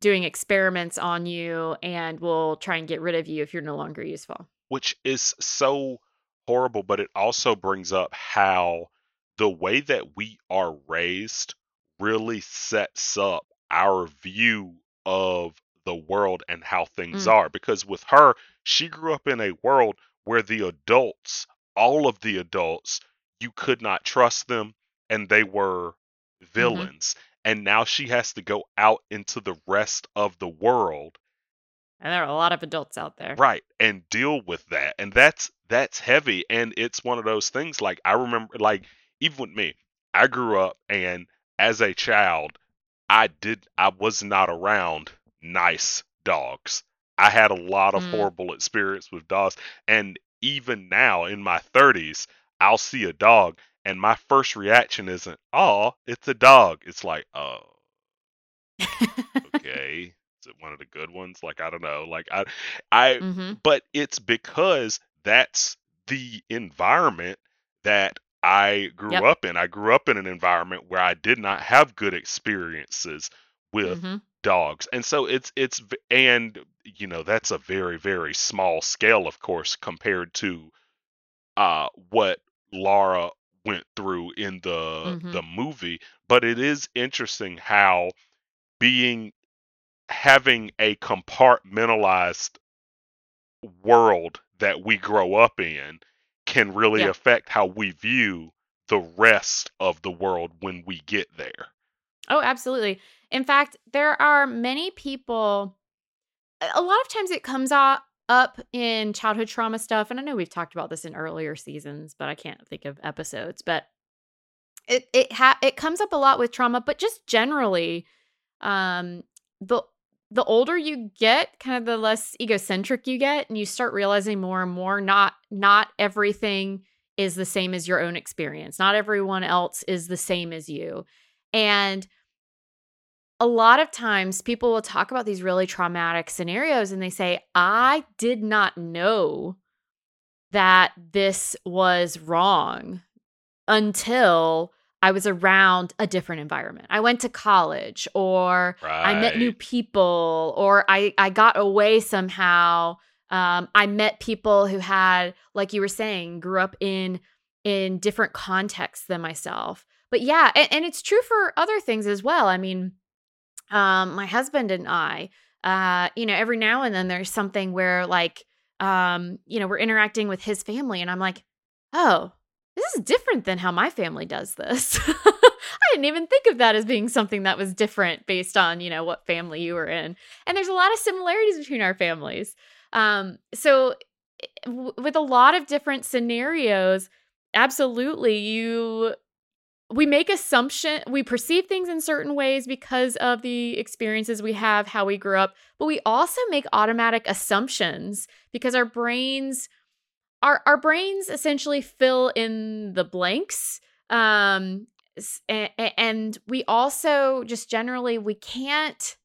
[SPEAKER 1] doing experiments on you and will try and get rid of you if you're no longer useful
[SPEAKER 2] which is so horrible, but it also brings up how the way that we are raised really sets up our view of the world and how things
[SPEAKER 1] Mm.
[SPEAKER 2] are. Because with her, she grew up in a world where the adults, all of the adults, you could not trust them and they were villains. And now she has to go out into the rest of the world
[SPEAKER 1] and there are a lot of adults out there
[SPEAKER 2] right and deal with that and that's that's heavy and it's one of those things like i remember like even with me i grew up and as a child i did i was not around nice dogs i had a lot of
[SPEAKER 1] Mm.
[SPEAKER 2] horrible experience with dogs and even now in my 30s i'll see a dog and my first reaction isn't oh it's a dog. It's like oh. Okay. Is it one of the good ones? Like i don't know. Like i i
[SPEAKER 1] hmm
[SPEAKER 2] but it's because that's the environment that I grew
[SPEAKER 1] Yep.
[SPEAKER 2] up in. I grew up in an environment where I did not have good experiences with
[SPEAKER 1] hmm
[SPEAKER 2] dogs. And so it's it's and you know that's a very very small scale of course compared to uh what Laura went through in the
[SPEAKER 1] Mhm.
[SPEAKER 2] the movie, but it is interesting how being having a compartmentalized world that we grow up in can really
[SPEAKER 1] Yeah.
[SPEAKER 2] affect how we view the rest of the world when we get there.
[SPEAKER 1] Oh, absolutely. In fact, there are many people. A lot of times it comes up up in childhood trauma stuff, and I know we've talked about this in earlier seasons, but I can't think of episodes. But it it ha- it comes up a lot with trauma, but just generally, um, the the older you get, kind of the less egocentric you get, and you start realizing more and more not not everything is the same as your own experience. Not everyone else is the same as you. And a lot of times people will talk about these really traumatic scenarios and they say, I did not know that this was wrong until I was around a different environment. I went to college or I met new people or I I got away somehow. Um, I met people who had, like you were saying, grew up in in different contexts than myself. But yeah, and, and it's true for other things as well. I mean, um, my husband and I, uh, you know, every now and then there's something where like, um, you know, we're interacting with his family, and I'm like, oh, this is different than how my family does this. I didn't even think of that as being something that was different based on, you know, what family you were in. And there's a lot of similarities between our families. Um, so w- with a lot of different scenarios, absolutely you we make assumption we perceive things in certain ways because of the experiences we have how we grew up but we also make automatic assumptions because our brains our our brains essentially fill in the blanks um s- a- a- and we also just generally we can't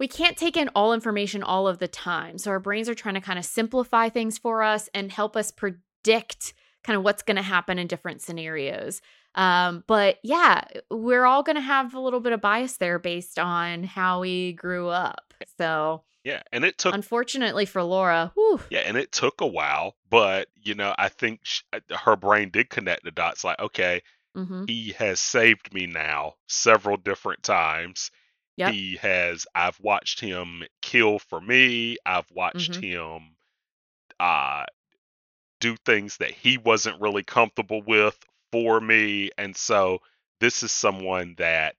[SPEAKER 1] we can't take in all information all of the time. So our brains are trying to kind of simplify things for us and help us predict kind of what's going to happen in different scenarios um but yeah we're all going to have a little bit of bias there based on how we grew up so
[SPEAKER 2] Yeah, and it took
[SPEAKER 1] unfortunately for laura whew,
[SPEAKER 2] yeah, and it took a while, but you know, I think sh- uh, her brain did connect the dots. Like, okay,
[SPEAKER 1] hmm
[SPEAKER 2] he has saved me now several different times.
[SPEAKER 1] Yep.
[SPEAKER 2] He has. I've watched him kill for me. I've watched
[SPEAKER 1] Mhm.
[SPEAKER 2] him uh do things that he wasn't really comfortable with for me, and so this is someone that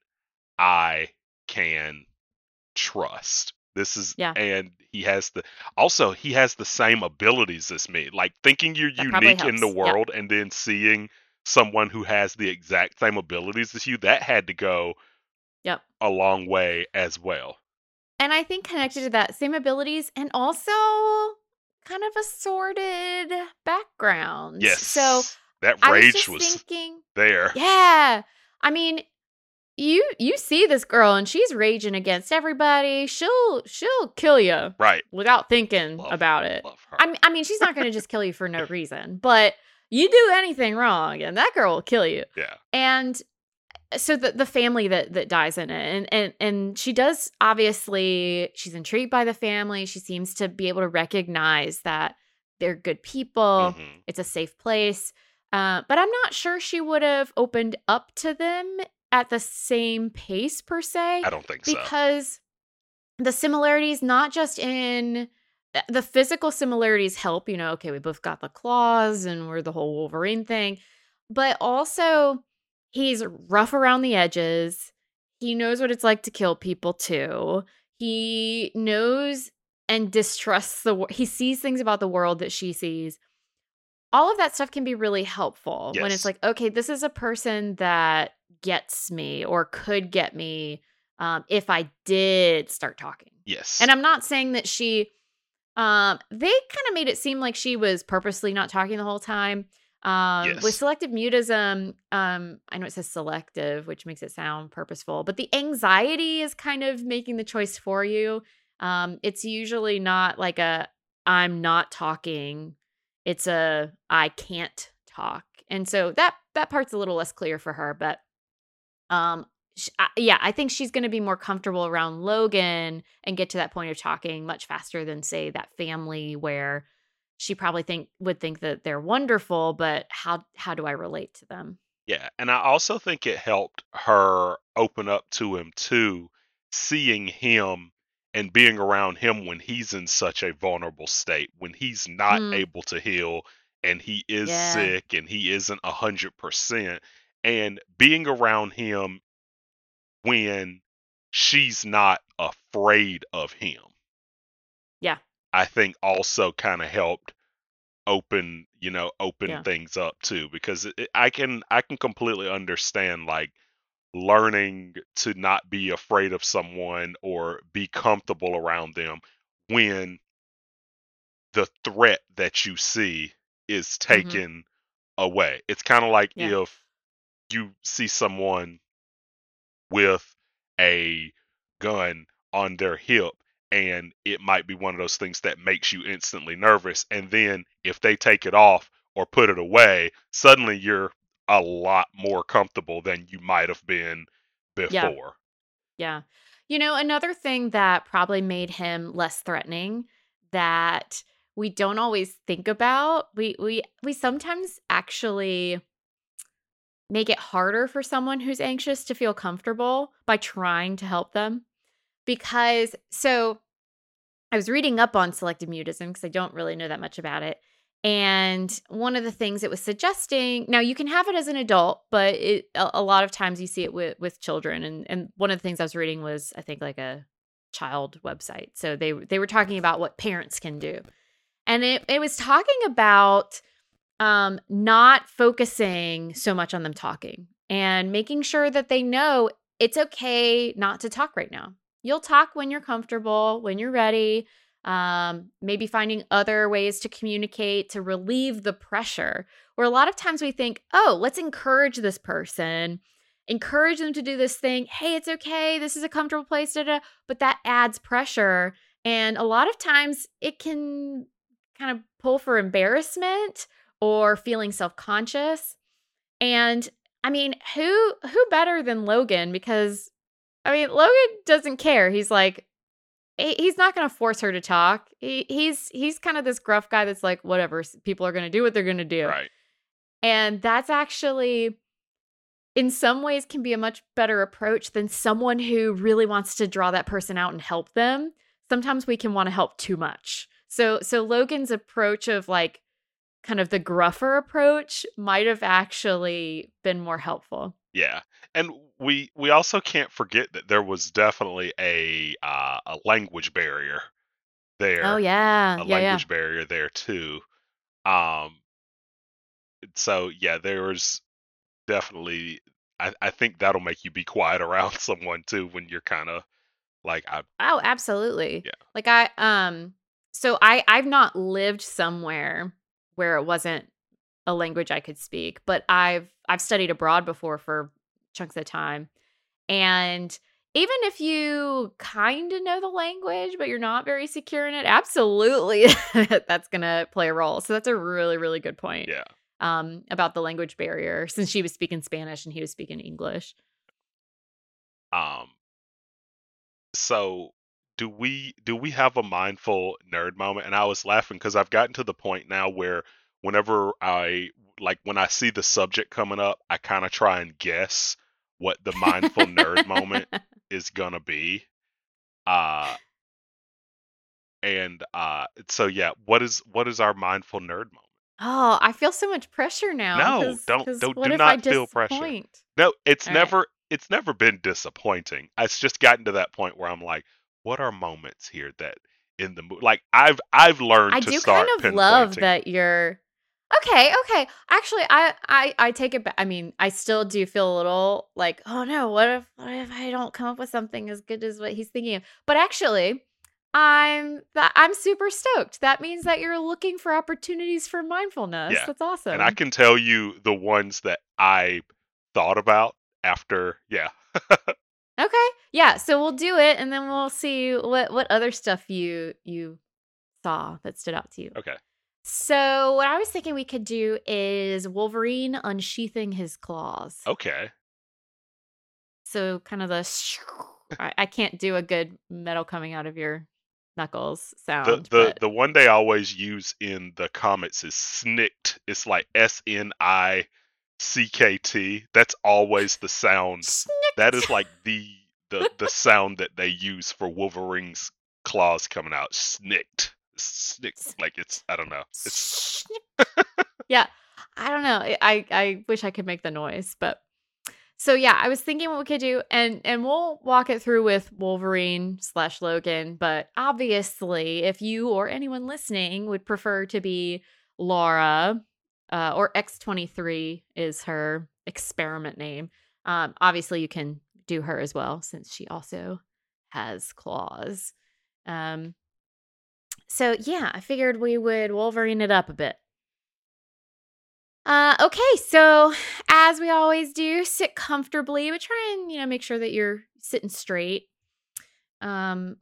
[SPEAKER 2] I can trust. This is
[SPEAKER 1] Yeah.
[SPEAKER 2] and he has the also he has the same abilities as me. Like thinking you're
[SPEAKER 1] That
[SPEAKER 2] unique in the world and then seeing someone who has the exact same abilities as you, that had to go
[SPEAKER 1] Yep.
[SPEAKER 2] a long way as well.
[SPEAKER 1] And I think connected to that, same abilities and also kind of a sordid background.
[SPEAKER 2] Yes.
[SPEAKER 1] So
[SPEAKER 2] that
[SPEAKER 1] I was
[SPEAKER 2] rage
[SPEAKER 1] just
[SPEAKER 2] was,
[SPEAKER 1] thinking,
[SPEAKER 2] there.
[SPEAKER 1] yeah. I mean, you you see this girl and she's raging against everybody. She'll she'll kill you
[SPEAKER 2] Right.
[SPEAKER 1] without thinking
[SPEAKER 2] Love-
[SPEAKER 1] about it. I mean, I mean, she's not going to just kill you for no reason, but you do anything wrong and that girl will kill you.
[SPEAKER 2] yeah.
[SPEAKER 1] and so the the family that that dies in it and and and she does obviously she's intrigued by the family she seems to be able to recognize that they're good people
[SPEAKER 2] Mhm.
[SPEAKER 1] it's a safe place uh, but i'm not sure she would have opened up to them at the same pace per se
[SPEAKER 2] I don't think so.
[SPEAKER 1] because the similarities not just in uh, the physical similarities help you know okay we both got the claws and we're the whole wolverine thing but also he's rough around the edges he knows what it's like to kill people too he knows and distrusts the he sees things about the world that she sees all of that stuff can be really helpful when it's like okay this is a person that gets me or could get me um, if i did start talking.
[SPEAKER 2] Yes.
[SPEAKER 1] and i'm not saying that she um they kind of made it seem like she was purposely not talking the whole time um with selective mutism um i know it says selective which makes it sound purposeful but the anxiety is kind of making the choice for you um it's usually not like a i'm not talking it's a i can't talk. And so that that part's a little less clear for her but um sh- I- yeah i think she's going to be more comfortable around logan and get to that point of talking much faster than say that family where she probably think would think that they're wonderful but how how do i relate to them?
[SPEAKER 2] Yeah, and I also think it helped her open up to him too, seeing him and being around him when he's in such a vulnerable state, when he's not
[SPEAKER 1] Mm.
[SPEAKER 2] able to heal and he is
[SPEAKER 1] Yeah.
[SPEAKER 2] sick and he isn't a hundred percent, and being around him when she's not afraid of him.
[SPEAKER 1] Yeah.
[SPEAKER 2] I think also kind of helped open you know open
[SPEAKER 1] Yeah.
[SPEAKER 2] things up too because it, i can i can completely understand like learning to not be afraid of someone or be comfortable around them when the threat that you see is taken away it's kind of like
[SPEAKER 1] Mm-hmm. Yeah.
[SPEAKER 2] if you see someone with a gun on their hip and it might be one of those things that makes you instantly nervous. And then if they take it off or put it away, suddenly you're a lot more comfortable than you might have been
[SPEAKER 1] Yeah.
[SPEAKER 2] before.
[SPEAKER 1] Yeah. You know, another thing that probably made him less threatening that we don't always think about, we we we sometimes actually make it harder for someone who's anxious to feel comfortable by trying to help them. Because so I was reading up on selective mutism because I don't really know that much about it. And one of the things it was suggesting, now you can have it as an adult, but it, a, lot of times you see it with, with children. And, and one of the things I was reading was, I think, like a child website. So they they were talking about what parents can do, and it it was talking about um, not focusing so much on them talking and making sure that they know it's okay not to talk right now. You'll talk when you're comfortable, when you're ready. Um, maybe finding other ways to communicate to relieve the pressure. Where a lot of times we think, oh, let's encourage this person, encourage them to do this thing. Hey, it's okay. This is a comfortable place. Da, da. But that adds pressure. And a lot of times it can kind of pull for embarrassment or feeling self-conscious. And I mean, who who better than Logan because I mean, Logan doesn't care. He's like he's not going to force her to talk. He, he's he's kind of this gruff guy that's like whatever, people are going to do what they're going to do.
[SPEAKER 2] Right.
[SPEAKER 1] And that's actually in some ways can be a much better approach than someone who really wants to draw that person out and help them. Sometimes we can want to help too much. So so Logan's approach of like kind of the gruffer approach might have actually been more helpful.
[SPEAKER 2] Yeah, and we we also can't forget that there was definitely a uh, a language barrier there.
[SPEAKER 1] Oh yeah.
[SPEAKER 2] a
[SPEAKER 1] yeah, yeah.
[SPEAKER 2] language barrier there too. Um, so yeah, there was definitely. I, I think that'll make you be quiet around someone too when you're kind of like I
[SPEAKER 1] Oh, absolutely.
[SPEAKER 2] Yeah.
[SPEAKER 1] Like I um so I I've not lived somewhere where it wasn't a language I could speak, but I've I've studied abroad before for chunks of time. And even if you kind of know the language but you're not very secure in it, absolutely that's going to play a role. So that's a really really good point.
[SPEAKER 2] yeah
[SPEAKER 1] Um about the language barrier since she was speaking Spanish and he was speaking English.
[SPEAKER 2] um. So do we do we have a mindful nerd moment? And I was laughing because I've gotten to the point now where whenever I like when I see the subject coming up, I kind of try and guess what the mindful nerd moment is gonna be. Uh and uh so yeah, what is what is our mindful nerd moment?
[SPEAKER 1] Oh, I feel so much pressure now.
[SPEAKER 2] No,
[SPEAKER 1] 'cause-
[SPEAKER 2] don't-
[SPEAKER 1] 'cause
[SPEAKER 2] don't- do not feel pressure. No, it's
[SPEAKER 1] All right.
[SPEAKER 2] never it's never been disappointing. It's just gotten to that point where I'm like, what are moments here that in the movie like I've I've learned
[SPEAKER 1] I
[SPEAKER 2] to
[SPEAKER 1] do
[SPEAKER 2] start
[SPEAKER 1] kind of love that you're okay. Okay, actually, I I I take it back. I mean, I still do feel a little like, oh no, what if what if I don't come up with something as good as what he's thinking of? But actually, I'm I'm super stoked. That means that you're looking for opportunities for mindfulness.
[SPEAKER 2] Yeah,
[SPEAKER 1] That's awesome.
[SPEAKER 2] And I can tell you the ones that I thought about after yeah.
[SPEAKER 1] Okay. Yeah, so we'll do it and then we'll see what what other stuff you you saw that stood out to you.
[SPEAKER 2] Okay.
[SPEAKER 1] So, what I was thinking we could do is Wolverine unsheathing his claws.
[SPEAKER 2] Okay.
[SPEAKER 1] So, kind of the I, I can't do a good metal coming out of your knuckles sound.
[SPEAKER 2] The the
[SPEAKER 1] but
[SPEAKER 2] the one they always use in the comics is snicked. It's like S N I C K T. That's always the sound. That is like the the the sound that they use for Wolverine's claws coming out. Snicked. Like it's I don't know. It's
[SPEAKER 1] yeah, I don't know. I- I I wish I could make the noise, but so yeah, I was thinking what we could do, and and we'll walk it through with Wolverine slash Logan. But obviously, if you or anyone listening would prefer to be Laura, uh, or X twenty three is her experiment name. Um, obviously, you can do her as well since she also has claws. Um, so yeah, I figured we would Wolverine it up a bit. Uh, okay, so as we always do, sit comfortably, but try and you know make sure that you're sitting straight. Um,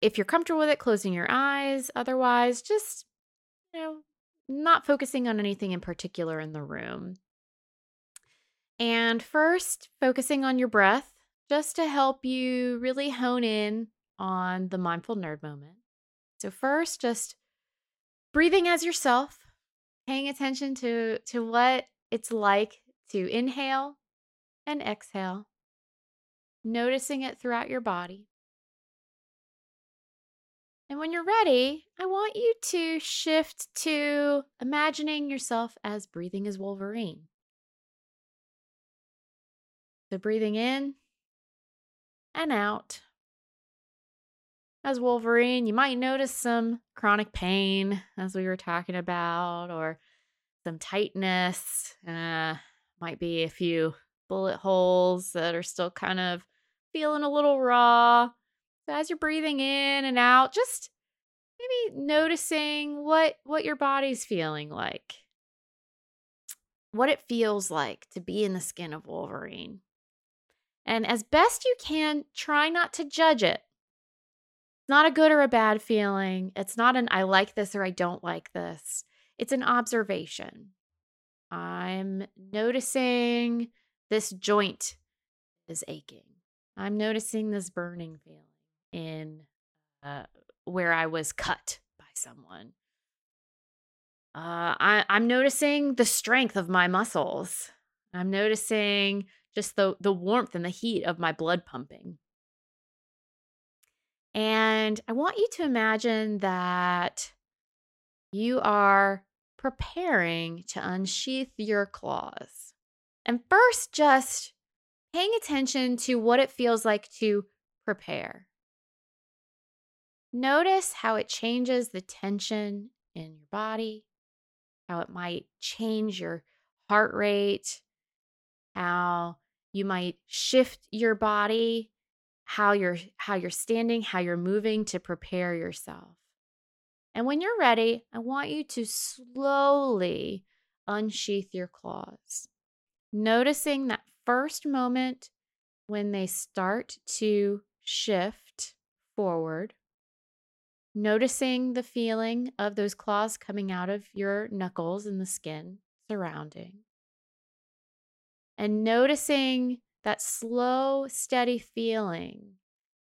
[SPEAKER 1] if you're comfortable with it, closing your eyes. Otherwise, just, you know, not focusing on anything in particular in the room. And first, focusing on your breath just to help you really hone in on the mindful nerd moment. So, first, just breathing as yourself, paying attention to, to what it's like to inhale and exhale, noticing it throughout your body. And when you're ready, I want you to shift to imagining yourself as breathing as Wolverine. So, breathing in and out. As Wolverine, you might notice some chronic pain, as we were talking about, or some tightness. Uh, might be a few bullet holes that are still kind of feeling a little raw. So as you're breathing in and out, just maybe noticing what what your body's feeling like. What it feels like to be in the skin of Wolverine. And as best you can, try not to judge it. It's not a good or a bad feeling. It's not an I like this or I don't like this. It's an observation. I'm noticing this joint is aching. I'm noticing this burning feeling in uh, where I was cut by someone. Uh, I, I'm noticing the strength of my muscles. I'm noticing just the, the warmth and the heat of my blood pumping. And I want you to imagine that you are preparing to unsheath your claws. And first, just paying attention to what it feels like to prepare. Notice how it changes the tension in your body, how it might change your heart rate, how you might shift your body, how you're how you're standing, how you're moving to prepare yourself. And when you're ready, I want you to slowly unsheath your claws. Noticing that first moment when they start to shift forward, noticing the feeling of those claws coming out of your knuckles and the skin surrounding, and noticing that slow, steady feeling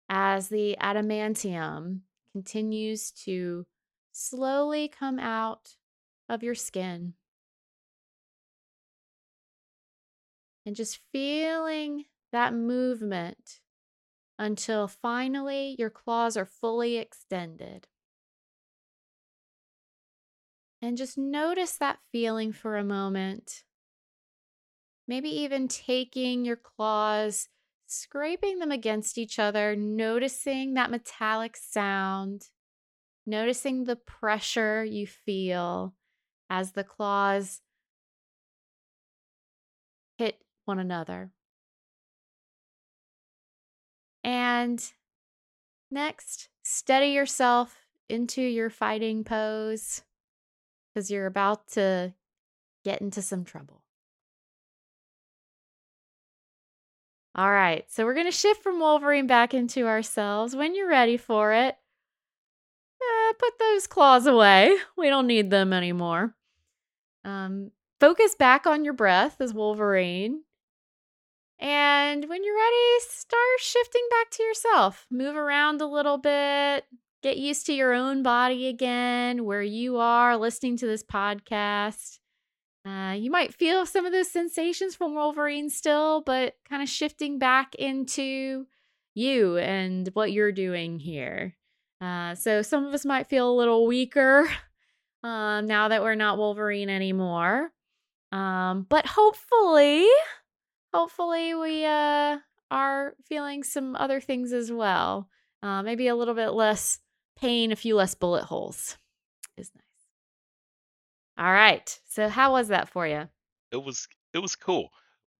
[SPEAKER 1] as the adamantium continues to slowly come out of your skin. And just feeling that movement until finally your claws are fully extended. And just notice that feeling for a moment. Maybe even taking your claws, scraping them against each other, noticing that metallic sound, noticing the pressure you feel as the claws hit one another. And next, steady yourself into your fighting pose because you're about to get into some trouble. All right, so we're going to shift from Wolverine back into ourselves. When you're ready for it, uh, put those claws away. We don't need them anymore. Um, focus back on your breath as Wolverine. And when you're ready, start shifting back to yourself. Move around a little bit. Get used to your own body again, where you are listening to this podcast. Uh, you might feel some of those sensations from Wolverine still, but kind of shifting back into you and what you're doing here. Uh, so some of us might feel a little weaker uh, now that we're not Wolverine anymore. Um, but hopefully, hopefully we uh, are feeling some other things as well. Uh, maybe a little bit less pain, a few less bullet holes. All right. So how was that for you?
[SPEAKER 2] It was it was cool.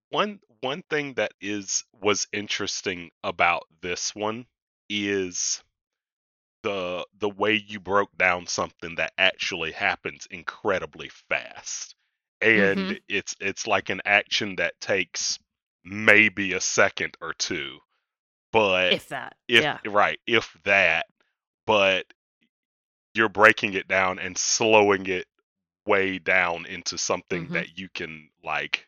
[SPEAKER 2] One one thing that is was interesting about this one is the the way you broke down something that actually happens incredibly fast. And
[SPEAKER 1] Mm-hmm.
[SPEAKER 2] it's it's like an action that takes maybe a second or two. But
[SPEAKER 1] If that.
[SPEAKER 2] if
[SPEAKER 1] Yeah.
[SPEAKER 2] right, if that, but you're breaking it down and slowing it way down into something
[SPEAKER 1] Mhm.
[SPEAKER 2] that you can like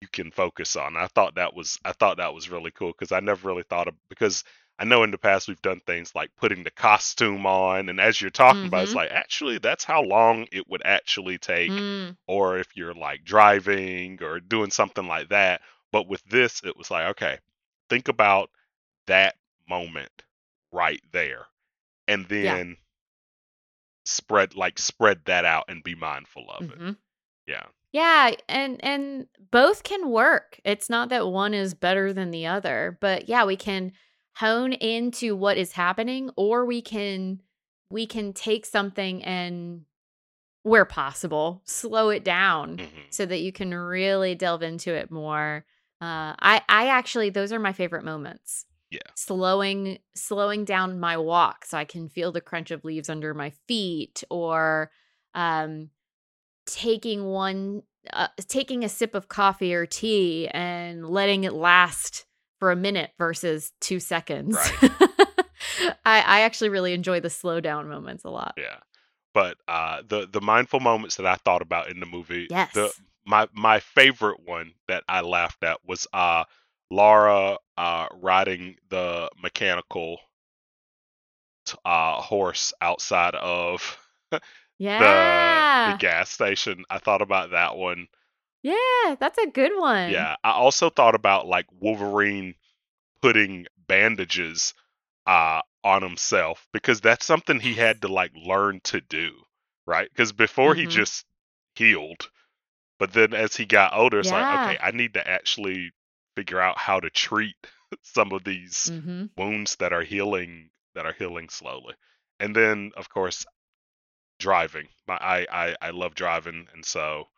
[SPEAKER 2] you can focus on. I thought that was I thought that was really cool because I never really thought of because I know in the past we've done things like putting the costume on and as you're talking about it's
[SPEAKER 1] Mhm.
[SPEAKER 2] like actually that's how long it would actually take
[SPEAKER 1] Mm,
[SPEAKER 2] or if you're like driving or doing something like that. But with this, it was like, okay, think about that moment right there. And then spread like spread that out and be mindful of it.
[SPEAKER 1] mhm.
[SPEAKER 2] Yeah.
[SPEAKER 1] Yeah, and and both can work. It's not that one is better than the other, but yeah, we can hone into what is happening or we can we can take something and where possible, slow it down
[SPEAKER 2] hmm
[SPEAKER 1] so that you can really delve into it more. Uh I I actually those are my favorite moments.
[SPEAKER 2] Yeah.
[SPEAKER 1] Slowing slowing down my walk so I can feel the crunch of leaves under my feet or um taking one uh, taking a sip of coffee or tea and letting it last for a minute versus 2 seconds. I I actually really enjoy the slow down moments a lot.
[SPEAKER 2] Yeah. But uh the the mindful moments that I thought about in the movie, the
[SPEAKER 1] Yes.
[SPEAKER 2] my my favorite one that I laughed at was uh Laura uh riding the mechanical uh horse outside of the
[SPEAKER 1] Yeah.
[SPEAKER 2] the gas station. I thought about that one.
[SPEAKER 1] Yeah, that's a good one.
[SPEAKER 2] Yeah. I also thought about like Wolverine putting bandages uh on himself because that's something he had to like learn to do, right? Because before he
[SPEAKER 1] Mhm.
[SPEAKER 2] just healed, but then as he got older, it's like, okay, I need to actually figure out how to treat some of these
[SPEAKER 1] Mhm.
[SPEAKER 2] wounds that are healing that are healing slowly. And then of course driving. My I I, I love driving and so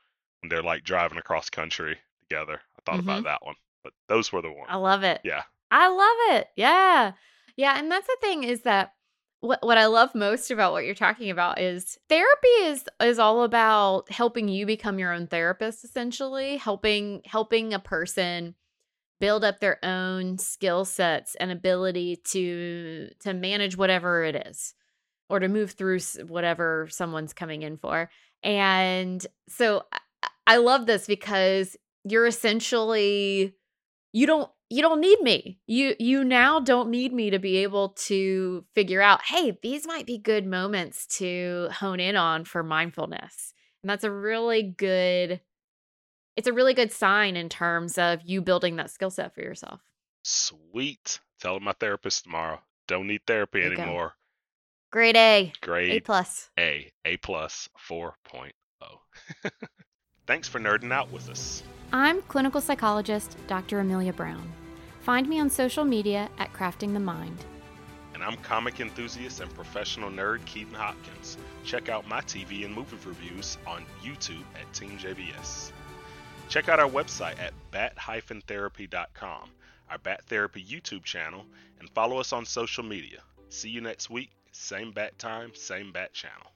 [SPEAKER 2] when they're like driving across country together, I thought about
[SPEAKER 1] Mhm.
[SPEAKER 2] that one. But those were the ones.
[SPEAKER 1] I love it.
[SPEAKER 2] Yeah.
[SPEAKER 1] I love it. Yeah. Yeah, and that's the thing is that what what I love most about what you're talking about is therapy is is all about helping you become your own therapist essentially, helping helping a person build up their own skill sets and ability to to manage whatever it is or to move through whatever someone's coming in for. And so I, love this because you're essentially you don't you don't need me. You you now don't need me to be able to figure out, hey, these might be good moments to hone in on for mindfulness. And that's a really good it's a really good sign in terms of you building that skill set for yourself.
[SPEAKER 2] Sweet. Telling my therapist tomorrow. Don't need therapy
[SPEAKER 1] go.
[SPEAKER 2] anymore.
[SPEAKER 1] Grade A,
[SPEAKER 2] Grade A
[SPEAKER 1] plus.
[SPEAKER 2] A, A plus 4.0. Thanks for nerding out with us.
[SPEAKER 3] I'm clinical psychologist Dr. Amelia Brown. Find me on social media at Crafting the Mind.
[SPEAKER 2] And I'm comic enthusiast and professional nerd Keaton Hopkins. Check out my TV and movie reviews on YouTube at Team JBS. Check out our website at bat-therapy.com, our Bat Therapy YouTube channel, and follow us on social media. See you next week, same bat time, same bat channel.